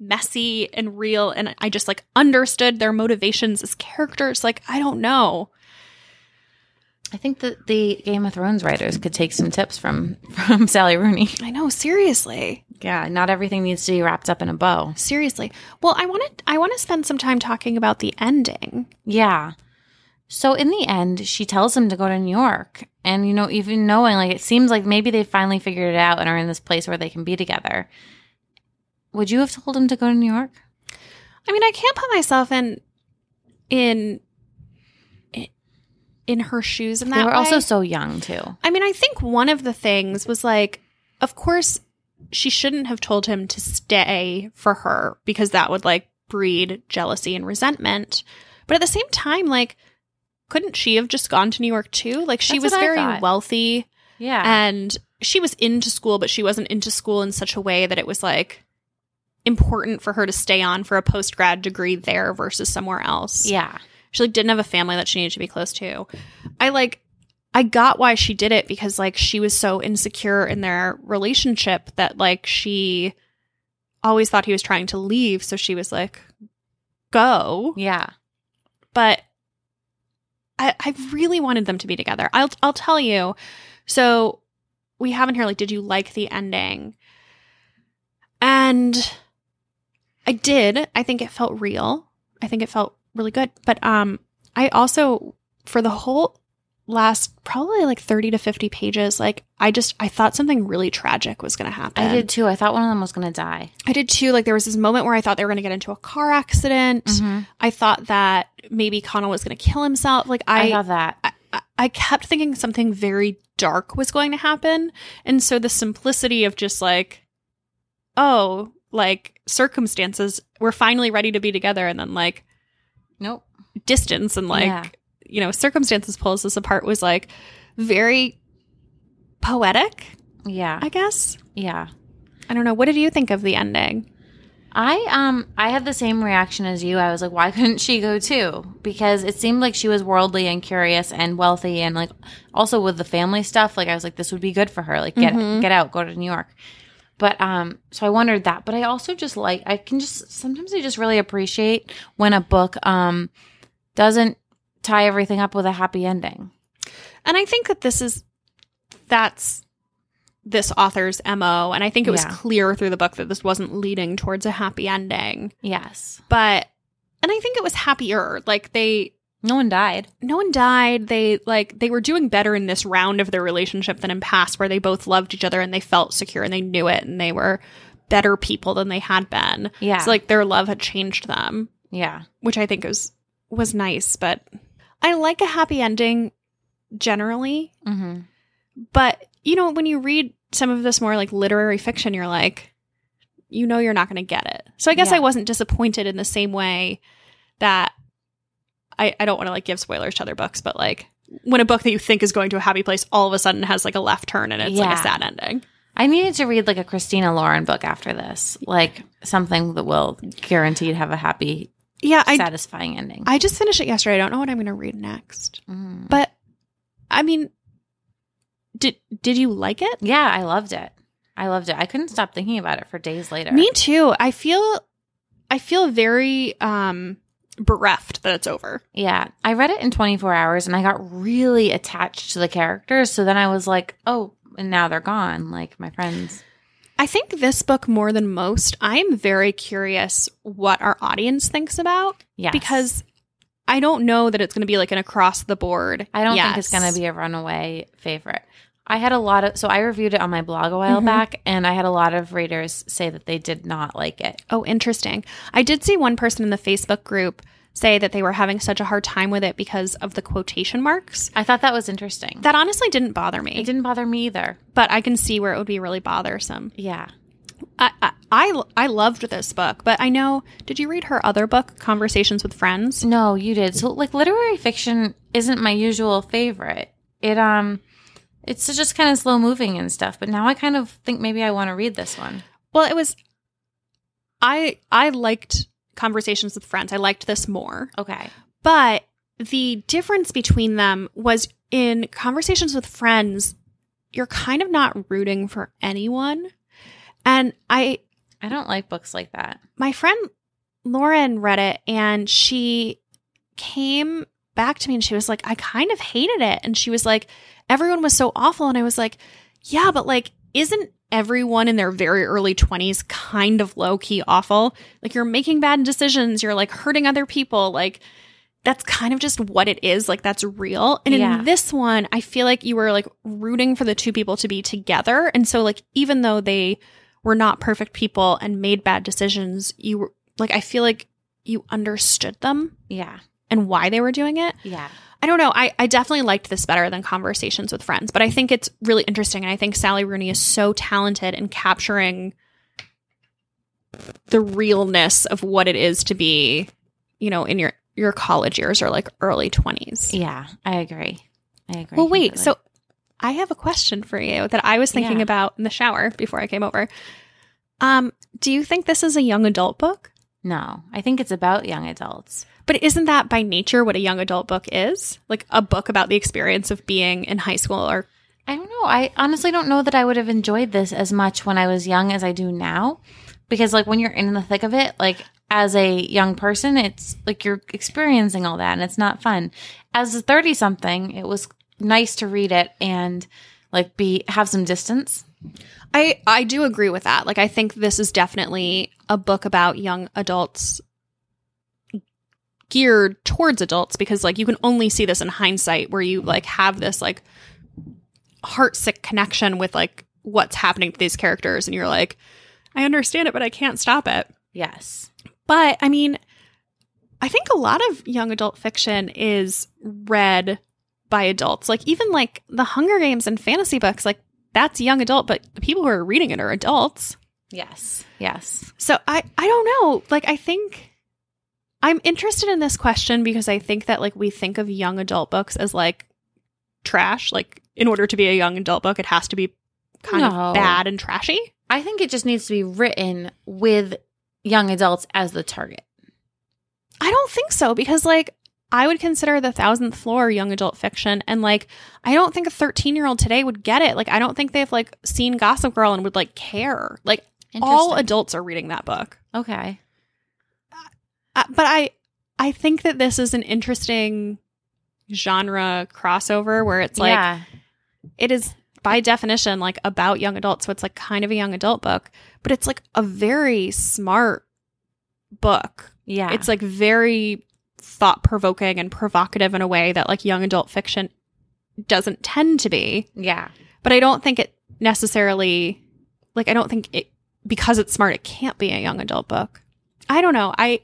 messy and real and i just like understood their motivations as characters like i don't know I think that the Game of Thrones writers could take some tips from from Sally Rooney. i know seriously Yeah, not everything needs to be wrapped up in a bow. seriously well i want to i want to spend some time talking about the ending Yeah. So in the end, she tells him to go to New York. And you know, even knowing like it seems like maybe they finally figured it out and are in this place where they can be together. Would you have told him to go to New York? i mean i can't put myself in in in her shoes in that They were way. also so young too. I mean, I think one of the things was like, of course, she shouldn't have told him to stay for her because that would like breed jealousy and resentment. But at the same time, like, couldn't she have just gone to New York too? Like, she That's was very thought. wealthy Yeah. and she was into school, but she wasn't into school in such a way that it was like important for her to stay on for a post grad degree there versus somewhere else yeah. she like didn't have a family that she needed to be close to i like i got why she did it because like she was so insecure in their relationship that like she always thought he was trying to leave so she was like go Yeah. but I, I really wanted them to be together. I'll I'll tell you. So we have in here like, did you like the ending? And I did. I think it felt real. I think it felt really good. But um, I also for the whole last probably like thirty to fifty pages, like I just I thought something really tragic was going to happen. I did too. I thought one of them was going to die. I did too. Like there was this moment where I thought they were going to get into a car accident. Mhm. I thought that maybe Connell was going to kill himself. Like I, I, thought that. I, I kept thinking something very dark was going to happen, and so the simplicity of just like, oh, like circumstances, we're finally ready to be together, and then like Nope. distance and like Yeah. You know circumstances pulls us apart was like very poetic. Yeah. I guess yeah. I don't know. What did you think of the ending? I um I had the same reaction as you. I was like, why couldn't she go too? Because it seemed like she was worldly and curious and wealthy and like also with the family stuff, like I was like, this would be good for her. Like get Mhm. get out, go to New York. But um so I wondered that. But I also just like I can just sometimes I just really appreciate when a book um doesn't tie everything up with a happy ending. And I think that this is that's this author's MO and I think it was Yeah. clear through the book that this wasn't leading towards a happy ending. Yes. But and I think it was happier. Like they No one died. no one died. They like they were doing better in this round of their relationship than in past where they both loved each other and they felt secure and they knew it and they were better people than they had been. Yeah. So like their love had changed them, Yeah. which I think was was nice, but I like a happy ending generally, Mm-hmm. but you know, when you read some of this more like literary fiction, you're like you know you're not going to get it. So I guess Yeah. I wasn't disappointed in the same way that I, I don't want to like give spoilers to other books, but like when a book that you think is going to a happy place all of a sudden has like a left turn and it's like a sad ending. I needed to read like a Christina Lauren book after this, like something that will guaranteed have a happy, Yeah, I satisfying ending. I just finished it yesterday. I don't know what I'm going to read next. Mm. But I mean did did you like it? yeah, I loved it. I loved it. I couldn't stop thinking about it for days later. Me too. I feel I feel very um bereft that it's over. Yeah, I read it in 24 hours and I got really attached to the characters. So then I was like, oh, and now they're gone, like my friends. I think this book more than most, I am very curious what our audience thinks about Yes. because I don't know that it's going to be like an across the board. I don't think it's going to be a runaway favorite. I had a lot of, so I reviewed it on my blog a while Mhm. back and I had a lot of readers say that they did not like it. Oh, interesting. I did see one person in the Facebook group say that they were having such a hard time with it because of the quotation marks. I thought that was interesting. That honestly didn't bother me, it didn't bother me either. but I can see where it would be really bothersome. Yeah. I, I I I loved this book, but I know. Did you read her other book, Conversations with Friends? No, you did. So like literary fiction isn't my usual favorite. It um it's just kind of slow moving and stuff, but now I kind of think maybe I want to read this one. Well, it was. I I liked Conversations with Friends. I liked this more, Okay. but the difference between them was in Conversations with Friends, you're kind of not rooting for anyone, and I I don't like books like that. my friend Lauren read it and she came back to me and she was like, I kind of hated it. And she was like, everyone was so awful. And I was like, yeah, but like, isn't everyone in their very early 20s kind of low key awful? Like, you're making bad decisions, you're like hurting other people. Like, that's kind of just what it is. Like, that's real. And Yeah. in this one, I feel like you were like rooting for the two people to be together. And so, like, even though they were not perfect people and made bad decisions, you were like, I feel like you understood them Yeah. And why they were doing it. Yeah. I don't know. I, I definitely liked this better than Conversations with Friends, but I think it's really interesting. And I think Sally Rooney is so talented in capturing the realness of what it is to be, you know, in your, your college years or like early 20s. Yeah. I agree. I agree. Well, wait. completely. So I have a question for you that I was thinking Yeah. about in the shower before I came over. Um, do you think this is a young adult book? no, I think it's about young adults. But isn't that by nature what a young adult book is? Like a book about the experience of being in high school or I don't know. I honestly don't know that I would have enjoyed this as much when I was young as I do now. Because like when you're in the thick of it, like as a young person, it's like you're experiencing all that and it's not fun. As a 30 something, it was nice to read it and like be have some distance. I I do agree with that. Like I think this is definitely a book about young adults geared towards adults because like you can only see this in hindsight where you like have this like heartsick connection with like what's happening to these characters and you're like I understand it but I can't stop it. Yes. But I mean I think a lot of young adult fiction is read by adults. Like even like the Hunger Games and fantasy books like that's young adult but the people who are reading it are adults. Yes. Yes. So I I don't know. Like I think I'm interested in this question because I think that like we think of young adult books as like trash. Like in order to be a young adult book, it has to be kind No. of bad and trashy. I think it just needs to be written with young adults as the target. I don't think so because like I would consider the thousandth floor young adult fiction and like I don't think a 13 year old today would get it. Like I don't think they've like seen Gossip Girl and would like care. Like all adults are reading that book. Okay. Uh, but I I think that this is an interesting genre crossover where it's like yeah. it is by definition like about young adults so it's like kind of a young adult book but it's like a very smart book Yeah. it's like very thought provoking and provocative in a way that like young adult fiction doesn't tend to be. Yeah. But I don't think it necessarily like I don't think it because it's smart it can't be a young adult book. I don't know. I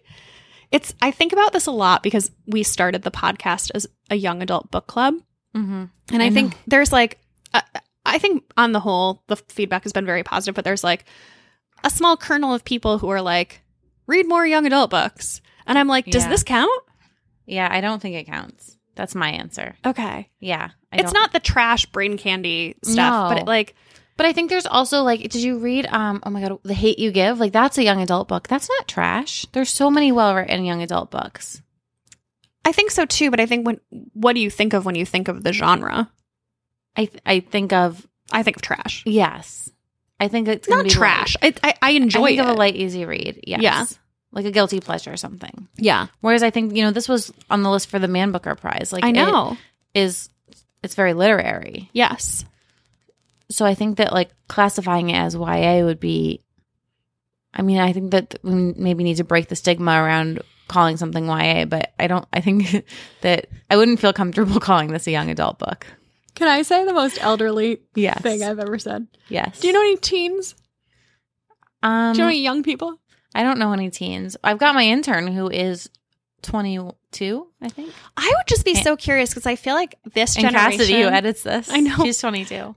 it's I think about this a lot because we started the podcast as a young adult book club. Mm-hmm. And I, I think there's like, uh, I think on the whole, the feedback has been very positive, but there's like a small kernel of people who are like, read more young adult books. And I'm like, does Yeah. this count? Yeah, I don't think it counts. That's my answer. Okay. Yeah. I it's don't- not the trash brain candy stuff, but it like, But I think there's also like, did you read? Um, oh my god, The Hate You Give. Like that's a young adult book. That's not trash. There's so many well written young adult books. I think so too, but I think when, what do you think of when you think of the genre? I th- I think of I think of trash. yes. I think it's Not be trash. I, I, I enjoy I think it. of a light, easy read. Yes. Yeah. Like a guilty pleasure or something. yeah. Whereas I think you know this was on the list for the Man Booker Prize. Like I know. is it's very literary. yes. So I think that like classifying it as YA would be. I mean, I think that we maybe need to break the stigma around calling something YA, but I don't. I think that I wouldn't feel comfortable calling this a young adult book. Can I say the most elderly Yes. thing I've ever said? yes. Do you know any teens? Um, Do you know any young people? I don't know any teens. I've got my intern who is twenty-two. I think. I would just be And- so curious because I feel like this And generation. Cassidy, who edits this, I know. she's twenty-two.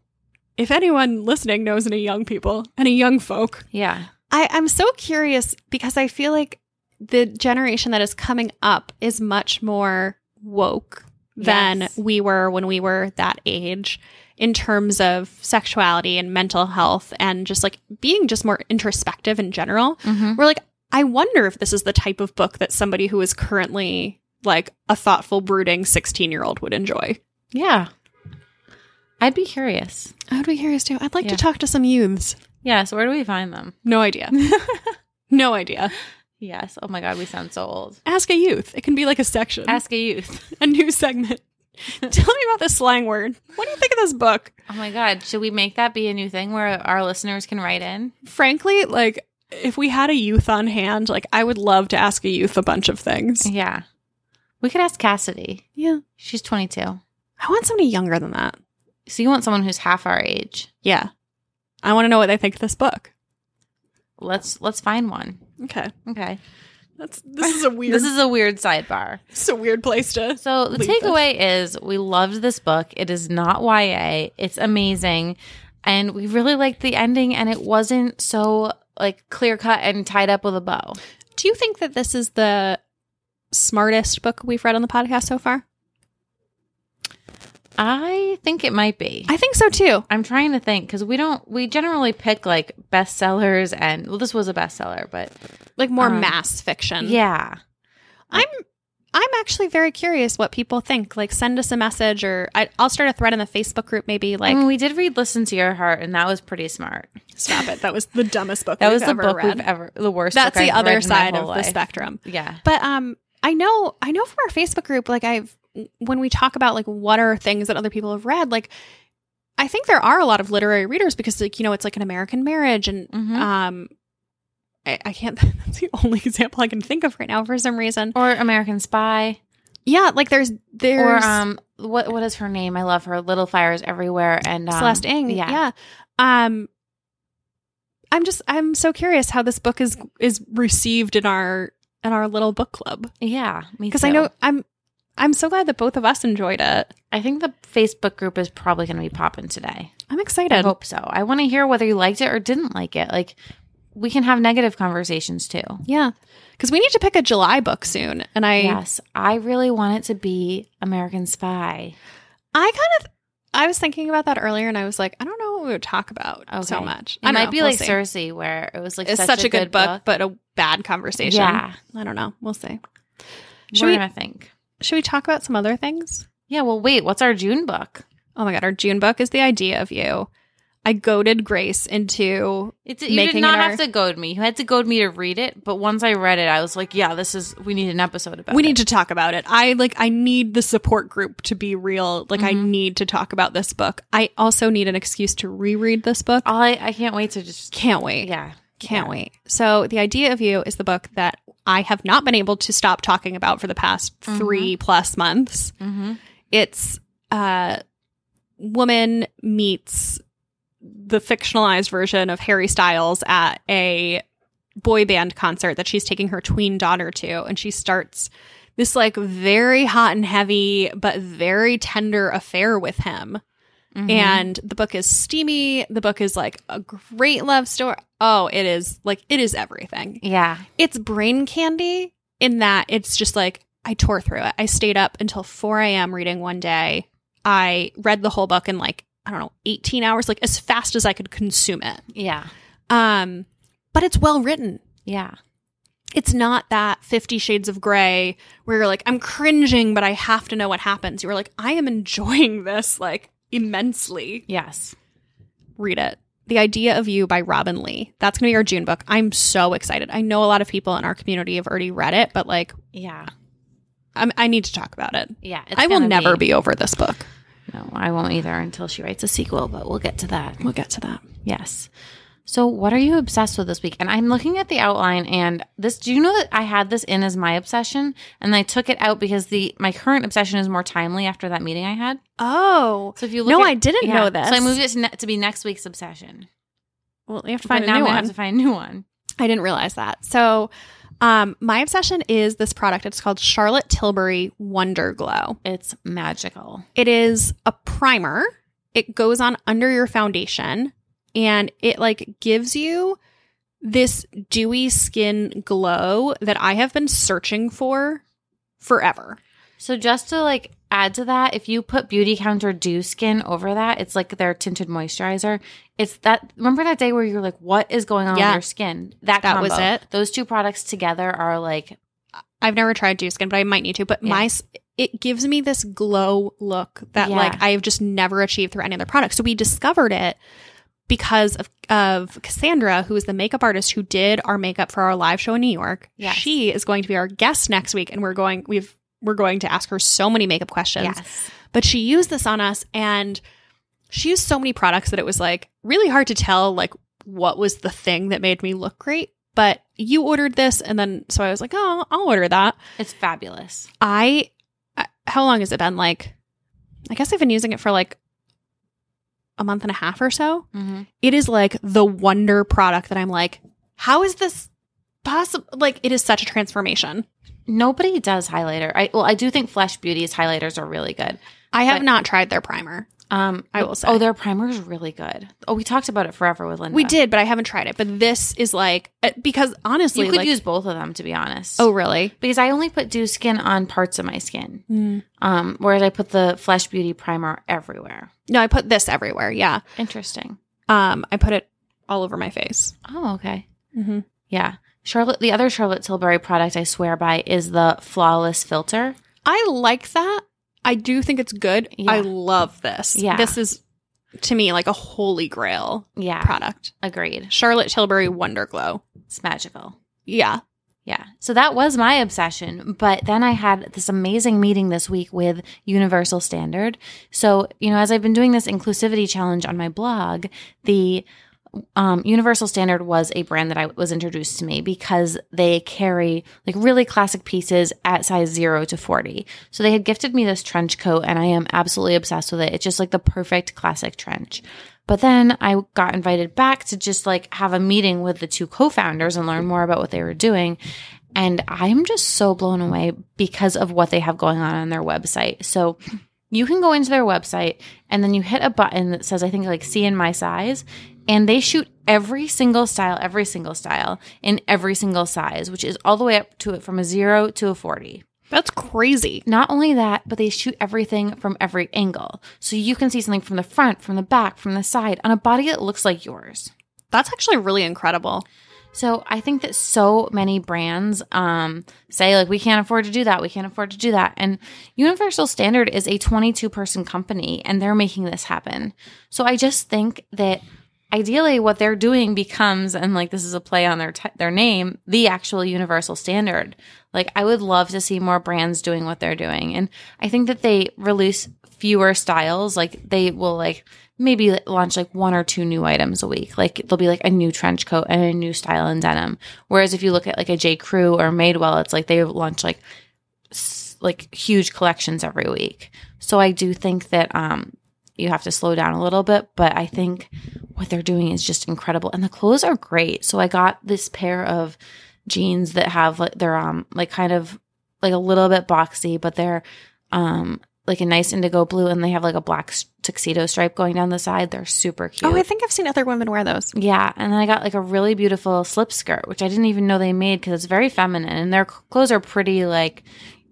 If anyone listening knows any young people, any young folk, Yeah. I, I'm so curious because I feel like the generation that is coming up is much more woke than Yes. we were when we were that age in terms of sexuality and mental health and just like being just more introspective in general. Mm-hmm. We're like, I wonder if this is the type of book that somebody who is currently like a thoughtful, brooding 16 year old would enjoy. Yeah. I'd be curious. I would be curious too. I'd like Yeah. to talk to some youths. Yeah. So where do we find them? No idea. no idea. Yes. Oh my God, we sound so old. Ask a youth. It can be like a section, Ask a youth. a new segment. Tell me about this slang word. What do you think of this book? Oh my God. Should we make that be a new thing where our listeners can write in? Frankly, like if we had a youth on hand, like I would love to ask a youth a bunch of things. Yeah. We could ask Cassidy. Yeah. She's 22. I want somebody younger than that. So you want someone who's half our age. Yeah. I want to know what they think of this book. Let's let's find one. Okay. Okay. That's this is a weird This is a weird sidebar. it's a weird place to So the takeaway is we loved this book. It is not YA. It's amazing. And we really liked the ending and it wasn't so like clear cut and tied up with a bow. Do you think that this is the smartest book we've read on the podcast so far? I think it might be. I think so too. I'm trying to think because we don't. We generally pick like bestsellers, and well, this was a bestseller, but Like more Um, mass fiction. yeah, I'm I'm actually very curious what people think. Like send us a message or I, I'll start a thread in the Facebook group maybe like I mean, we did read "Listen to Your Heart," and that was pretty smart. stop it. That was the dumbest book That was the ever book read. we've ever, the worst. That's book the I've other read side of the spectrum. Yeah, But um I know I know from our Facebook group like I've when we talk about like what are things that other people have read like I think there are a lot of literary readers because like you know it's like an American marriage and Mhm. um I, I can't that's the only example I can think of right now for some reason. or American Spy, Yeah, like there's there's or um, what what is her name? I love her. Little Fires Everywhere, and um, Celeste Ng. Yeah, Yeah. Um I'm just I'm so curious how this book is is received in our in our little book club. yeah. Because I know I'm I'm so glad that both of us enjoyed it. I think the Facebook group is probably going to be popping today. I'm excited. I hope so. I want to hear whether you liked it or didn't like it. Like, we can have negative conversations too. Yeah. Because we need to pick a July book soon. And I yes, I really want it to be American Spy. I kind of I was thinking about that earlier and I was like, I don't know what we would talk about so much. It I might know. be We'll like see. Circe, where it was like It's such, a good, book, but a bad conversation. Yeah, I don't know. We'll see. should we're we- think. Should we talk about some other things? Yeah. Well, wait. What's our June book? Oh my god, our June book is the idea of you. I goaded Grace into It's you did not have our- to goad me. You had to goad me to read it, but once I read it, I was like, "Yeah, this is. We need an episode about. It. We it. need to talk about it. I like I need the support group to be real. Like I Mhm. need to talk about this book. I also need an excuse to reread this book. I, I can't wait to just. Can't wait. Yeah. Can't Yeah. wait. So, The Idea of You is the book that I have not been able to stop talking about for the past Mhm. three plus months. Mm-hmm. It's a woman meets the fictionalized version of Harry Styles at a boy band concert that she's taking her tween daughter to. And she starts this like very hot and heavy, but very tender affair with him. Mm-hmm. And the book is steamy. The book is like a great love story. Oh, it is like, it is everything. yeah, It's brain candy in that it's just like, I tore through it. I stayed up until 4 a.m. reading one day. I read the whole book in like, I don't know, 18 hours, like as fast as I could consume it. yeah, Um, but it's well written. yeah, It's not that 50 shades of gray where you're like, I'm cringing, but I have to know what happens. You're like, I am enjoying this like immensely. yes. read it. The Idea of You by Robinne Lee. That's going to be our June book. I'm so excited. I know a lot of people in our community have already read it, but like, Yeah, I'm, I need to talk about it. yeah. it's I will never be over this book. No, I won't either until she writes a sequel. But we'll get to that. We'll get to that. Yes. So, what are you obsessed with this week? And I'm looking at the outline, and this. Do you know that I had this in as my obsession, and I took it out because the my current obsession is more timely after that meeting I had. Oh, So if you look, No, at- I didn't know this. So I moved it to, ne- to be next week's obsession. well, you have to But find a now new one. have to find a new one. I didn't realize that. So, um, my obsession is this product. It's called Charlotte Tilbury Wonder Glow. It's magical. It is a primer. It goes on under your foundation and it like gives you this dewy skin glow that I have been searching for forever. So just to like add to that, if you put Beauty Counter Dew Skin over that, it's like their tinted moisturizer. It's that. Remember that day where you're like, "What is going on Yeah. with your skin?" That That was it. Those two products together are like, I've never tried Dew Skin, but I might need to. But Yeah. my it gives me this glow look that Yeah. like I've just never achieved through any other product. So we discovered it because of of Cassandra, who is the makeup artist who did our makeup for our live show in New York. Yes. She is going to be our guest next week, and we're going we've we're going to ask her so many makeup questions. yes, But she used this on us, and she used so many products that it was like really hard to tell like what was the thing that made me look great. But you ordered this, and then so I was like, oh, I'll order that. it's fabulous. I, I- how long has it been? Like, I guess I've been using it for like a month and a half or so. Mm-hmm. It is like the wonder product that I'm like, how is this possible? Like, it is such a transformation. Nobody does highlighter. I well, I do think Flesh Beauty's highlighters are really good. I have But- not tried their primer. Um, I will say. Oh, their primer is really good. Oh, we talked about it forever with Linda. We did, but I haven't tried it. But this is like, uh, because honestly, You could like, use both of them to be honest. oh, really? because I only put Dew Skin on parts of my skin. Mm. Um, whereas I put the Flesh Beauty primer everywhere. No, I put this everywhere. Yeah. Interesting. Um, I put it all over my face. Oh, okay. Mm-hmm. Yeah. Charlotte, the other Charlotte Tilbury product I swear by is the Flawless Filter. I like that. I do think it's good. Yeah. I love this. Yeah. This is to me like a holy grail Yeah. product. Agreed. Charlotte Tilbury Wonder Glow. It's magical. Yeah. Yeah. So that was my obsession. But then I had this amazing meeting this week with Universal Standard. So, you know, as I've been doing this inclusivity challenge on my blog, the um, Universal Standard was a brand that I was introduced to me because they carry like really classic pieces at size zero to 40. So they had gifted me this trench coat and I am absolutely obsessed with it. It's just like the perfect classic trench. But then I got invited back to just like have a meeting with the two co-founders and learn more about what they were doing. And I'm just so blown away because of what they have going on on their website. So you can go into their website and then you hit a button that says, I think like see in my size. And they shoot every single style, every single style in every single size, which is all the way up to it from a zero to a 40. That's crazy. Not only that, but they shoot everything from every angle. So you can see something from the front, from the back, from the side on a body that looks like yours. That's actually really incredible. So I think that so many brands um, say like we can't afford to do that, we can't afford to do that, and Universal Standard is a 22 person company, and they're making this happen. So I just think that ideally what they're doing becomes and like this is a play on their t- their name the actual universal standard like i would love to see more brands doing what they're doing. And i think that they release fewer styles. Like they will like maybe launch like one or two new items a week. Like there'll be like a new trench coat and a new style in denim. Whereas if you look at like a j. Crew or madewell it's like they launch like like huge collections every week. So i do think that um you have to slow down a little bit but i think what they're doing is just incredible. And the clothes are great. So i got this pair of jeans that have like they're um like kind of like a little bit boxy but they're um like a nice indigo blue and they have like a black tuxedo stripe going down the side they're super cute Oh, I think I've seen other women wear those. yeah, and then I got like a really beautiful slip skirt, which I didn't even know they made because it's very feminine, and their clothes are pretty like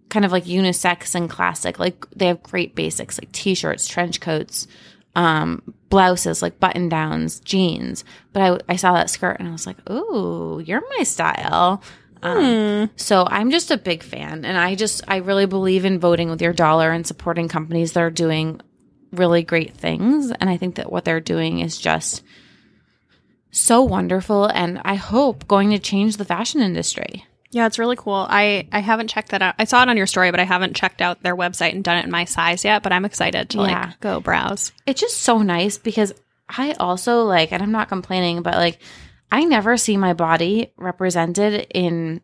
kind of like unisex and classic. Like they have great basics like t-shirts, trench coats, um, blouses, like button downs, jeans. But I I saw that skirt and I was like, ooh, you're my style. Um, so I'm just a big fan, and I just I really believe in voting with your dollar and supporting companies that are doing really great things. And I think that what they're doing is just so wonderful and I hope going to change the fashion industry. Yeah, it's really cool. I I haven't checked that out. I saw it on your story, but I haven't checked out their website and done it in my size yet. But I'm excited to Yeah. like go browse. It's just so nice because I also like and I'm not complaining but like I never see my body represented in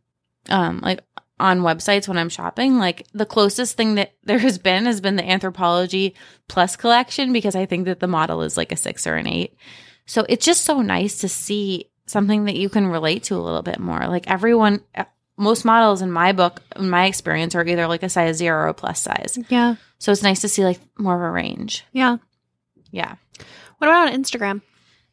um like on websites when I'm shopping. Like the closest thing that there has been has been the Anthropologie Plus collection because I think that the model is like a 6 or an 8. So it's just so nice to see something that you can relate to a little bit more. Like everyone uh, most models in my book, in my experience, are either like a size zero or a plus size. Yeah, So it's nice to see like more of a range. yeah. Yeah. What about on Instagram?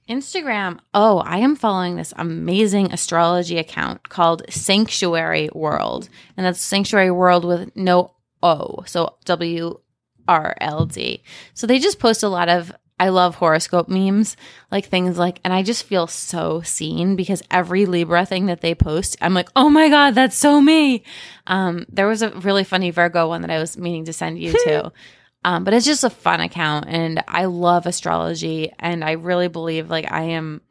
Instagram. Oh, I am following this amazing astrology account called Sanctuary World. And that's Sanctuary World with no O. So W R L D. So they just post a lot of I love horoscope memes, like things like, and I just feel so seen because every Libra thing that they post, I'm like, oh my God, that's so me. Um, there was a really funny Virgo one that I was meaning to send you to. Um, but it's just a fun account and I love astrology and I really believe like I am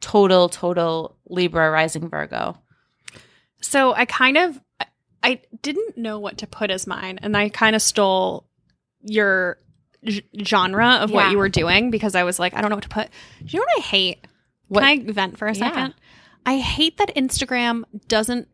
total, total Libra rising Virgo. So I kind of I didn't know what to put as mine, and I kind of stole your g- genre of what Yeah. you were doing because I was like, I don't know what to put. Do you know what I hate? What- Can I vent for a Yeah. second? I hate that Instagram doesn't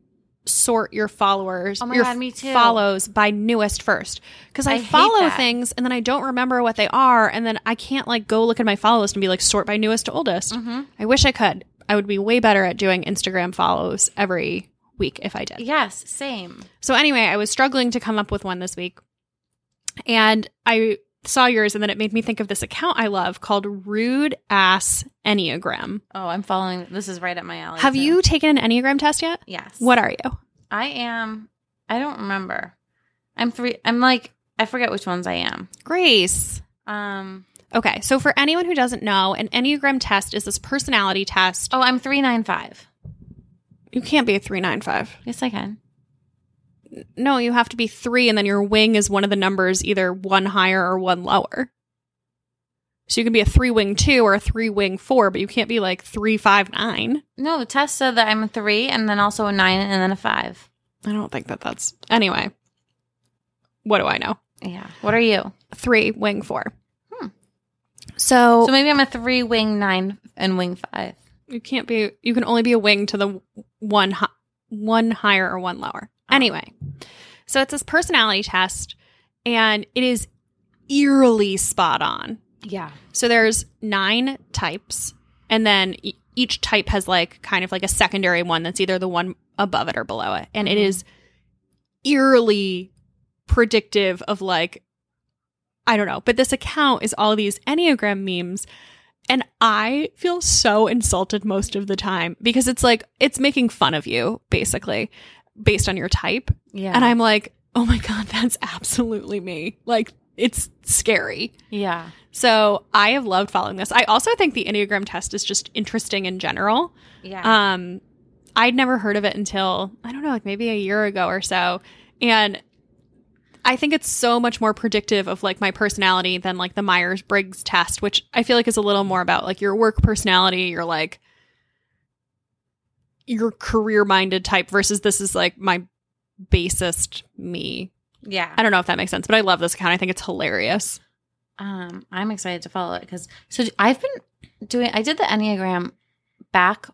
sort your followers, Oh my your God, me too. follows by newest first. Because I, I hate follow that. things and then I don't remember what they are, and then I can't like go look at my follow list and be like sort by newest to oldest. Mm-hmm. I wish I could. I would be way better at doing Instagram follows every week if I did. Yes, same. So anyway, I was struggling to come up with one this week. And I saw yours and then it made me think of this account I love called Rude Ass Enneagram. Oh, I'm following. This is right up my alley. Have too. you taken an Enneagram test yet? Yes. What are you? I am. I don't remember. I'm three. I'm like I forget which ones I am. Grace. Um. Okay, so for anyone who doesn't know, an Enneagram test is this personality test. Oh, I'm three nine five. You can't be a 395. Yes, I can. No, you have to be 3 and then your wing is one of the numbers either one higher or one lower. So you can be a 3 wing 2 or a 3 wing 4, but you can't be like 359. No, the test said that I'm a three, and then also a nine, and then a five. I don't think that that's anyway. What do I know? Yeah. What are you? Three wing four. Hmm. So, So maybe I'm a three wing nine and wing five. you can't be. You can only be a wing to the one one higher or one lower. Oh. Anyway, so it's this personality test, and it is eerily spot on. Yeah. So there's nine types, and then e- each type has like kind of like a secondary one that's either the one above it or below it, and it Mhm. is eerily predictive of like I don't know, but this account is all these Enneagram memes. And I feel so insulted most of the time because it's like, it's making fun of you, basically, based on your type. Yeah. And I'm like, oh my God, that's absolutely me. Like, it's scary. yeah. So I have loved following this. I also think the Enneagram test is just interesting in general. Yeah. Um, I'd never heard of it until I don't know, like maybe a year ago or so, and I think it's so much more predictive of like my personality than like the Myers Briggs test, which I feel like is a little more about like your work personality, your like your career minded type versus this is like my basest me. Yeah. I don't know if that makes sense, but I love this account. I think it's hilarious. Um, I'm excited to follow it because so I've been doing. I did the Enneagram back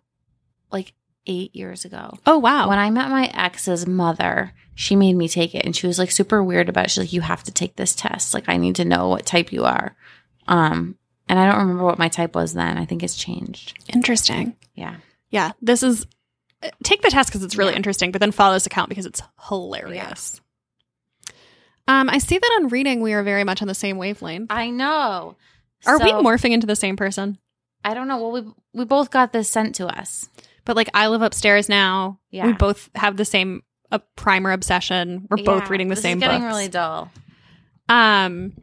like eight years ago. Oh wow. When I met my ex's mother, she made me take it, and she was like super weird about. it. She's like, "You have to take this test. Like, I need to know what type you are." Um, and I don't remember what my type was then. I think it's changed. Interesting. Yeah. Yeah, this is take the test because it's really Yeah. interesting, but then follow this account because it's hilarious. Um, I see that on reading we are very much on the same wavelength. I know. Are we morphing into the same person? I don't know. Well, we we both got this sent to us. But like I live upstairs now. Yeah. We both have the same uh, primer obsession. We're both reading the this same is getting books. really dull. um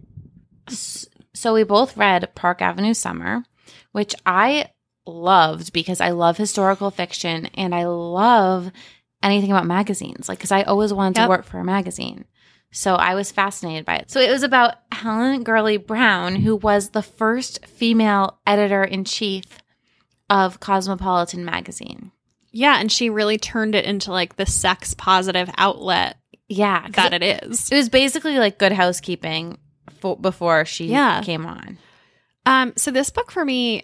So we both read Park Avenue Summer, which I loved because I love historical fiction and I love anything about magazines. Like, because I always wanted Yep. to work for a magazine. So I was fascinated by it. So it was about Helen Gurley Brown, who was the first female editor in chief of Cosmopolitan magazine. yeah, and she really turned it into like the sex positive outlet Yeah, that it, it is. it was basically like Good Housekeeping fo- before she Yeah. came on. Um so this book for me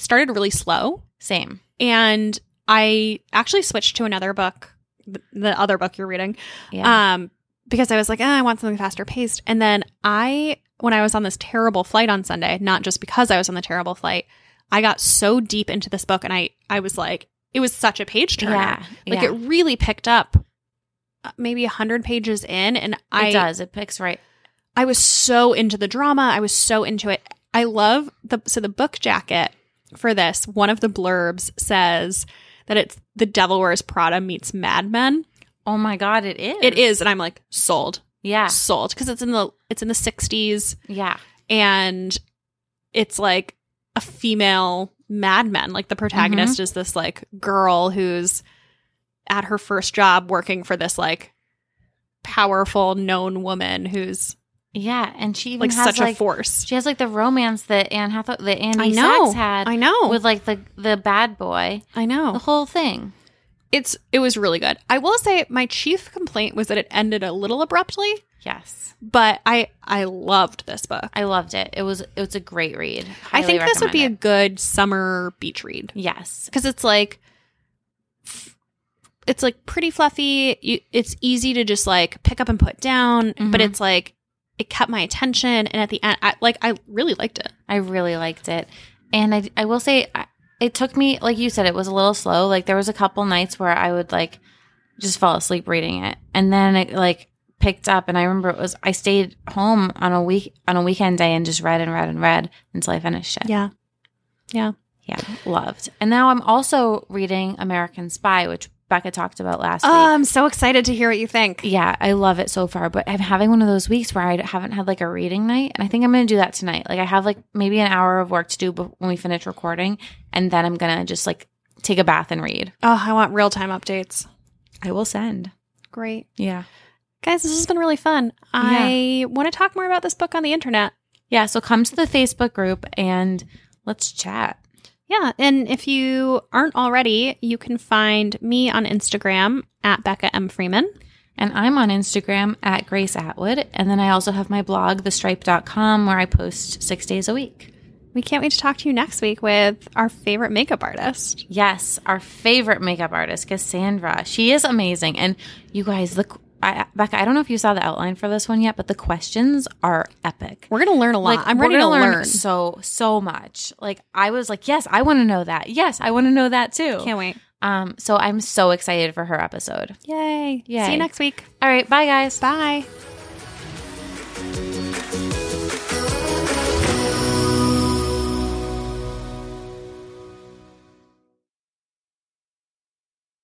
started really slow. Same. and I actually switched to another book, th- the other book you're reading, Yeah. um, because I was like, "Ah, I want something faster paced. And then I, when I was on this terrible flight on Sunday, not just because I was on the terrible flight, I got so deep into this book, and I, I was like, it was such a page turner. yeah. Like yeah. it really picked up, uh, maybe a hundred pages in, and I, it does. It picks right. I was so into the drama. I was so into it. I love the so the book jacket for this. One of the blurbs says that it's the Devil Wears Prada meets Mad Men. Oh my god, it is. It is, and I'm like sold, Yeah. sold because it's in the it's in the 60s Yeah. and it's like a female Mad Men. Like the protagonist Mm-hmm. is this like girl who's at her first job working for this like powerful known woman who's Yeah. And she even like has such like a force. she has like the romance that Anne Hathaway that Andy I know. Sachs had I know. with like the the bad boy. I know The whole thing. It's it was really good. I will say my chief complaint was that it ended a little abruptly, Yes. but I I loved this book. I loved it. It was it was a great read. I think this would be a good summer beach read. Yes. because it's like it's like pretty fluffy. You, it's easy to just like pick up and put down, but Mhm. it's like it kept my attention, and at the end, I, like I really liked it. I really liked it. And I, I will say, I- it took me, like you said, it was a little slow. Like there was a couple nights where I would like just fall asleep reading it. And then it like picked up. And I remember it was, I stayed home on a week, on a weekend day and just read and read and read until I finished it. Yeah, yeah. Yeah. Loved. And now I'm also reading American Spy, which Becca talked about last Oh, week. I'm so excited to hear what you think. Yeah, I love it so far, but I'm having one of those weeks where I haven't had like a reading night, and I think I'm going to do that tonight. Like I have like maybe an hour of work to do when we finish recording, and then I'm going to just like take a bath and read. Oh, I want real time updates. I will send. Great. Yeah. Guys, this has been really fun. I want to talk more about this book on the internet. Yeah, so come to the Facebook group and let's chat. Yeah. And if you aren't already, you can find me on Instagram at Becca M. Freeman. And I'm on Instagram at Grace Atwood, and then I also have my blog thestripe.com where I post 6 days a week. We can't wait to talk to you next week with our favorite makeup artist. Yes, our favorite makeup artist, Cassandra. She is amazing. And you guys, the I, Becca, I don't know if you saw the outline for this one yet, but the questions are epic. We're going to learn a lot. Like, I'm ready to gonna learn. so so much. Like I was like, yes, I want to know that. Yes, I want to know that too. Can't wait. Um, so I'm so excited for her episode. Yay. Yay. See you next week. All right, bye guys. Bye.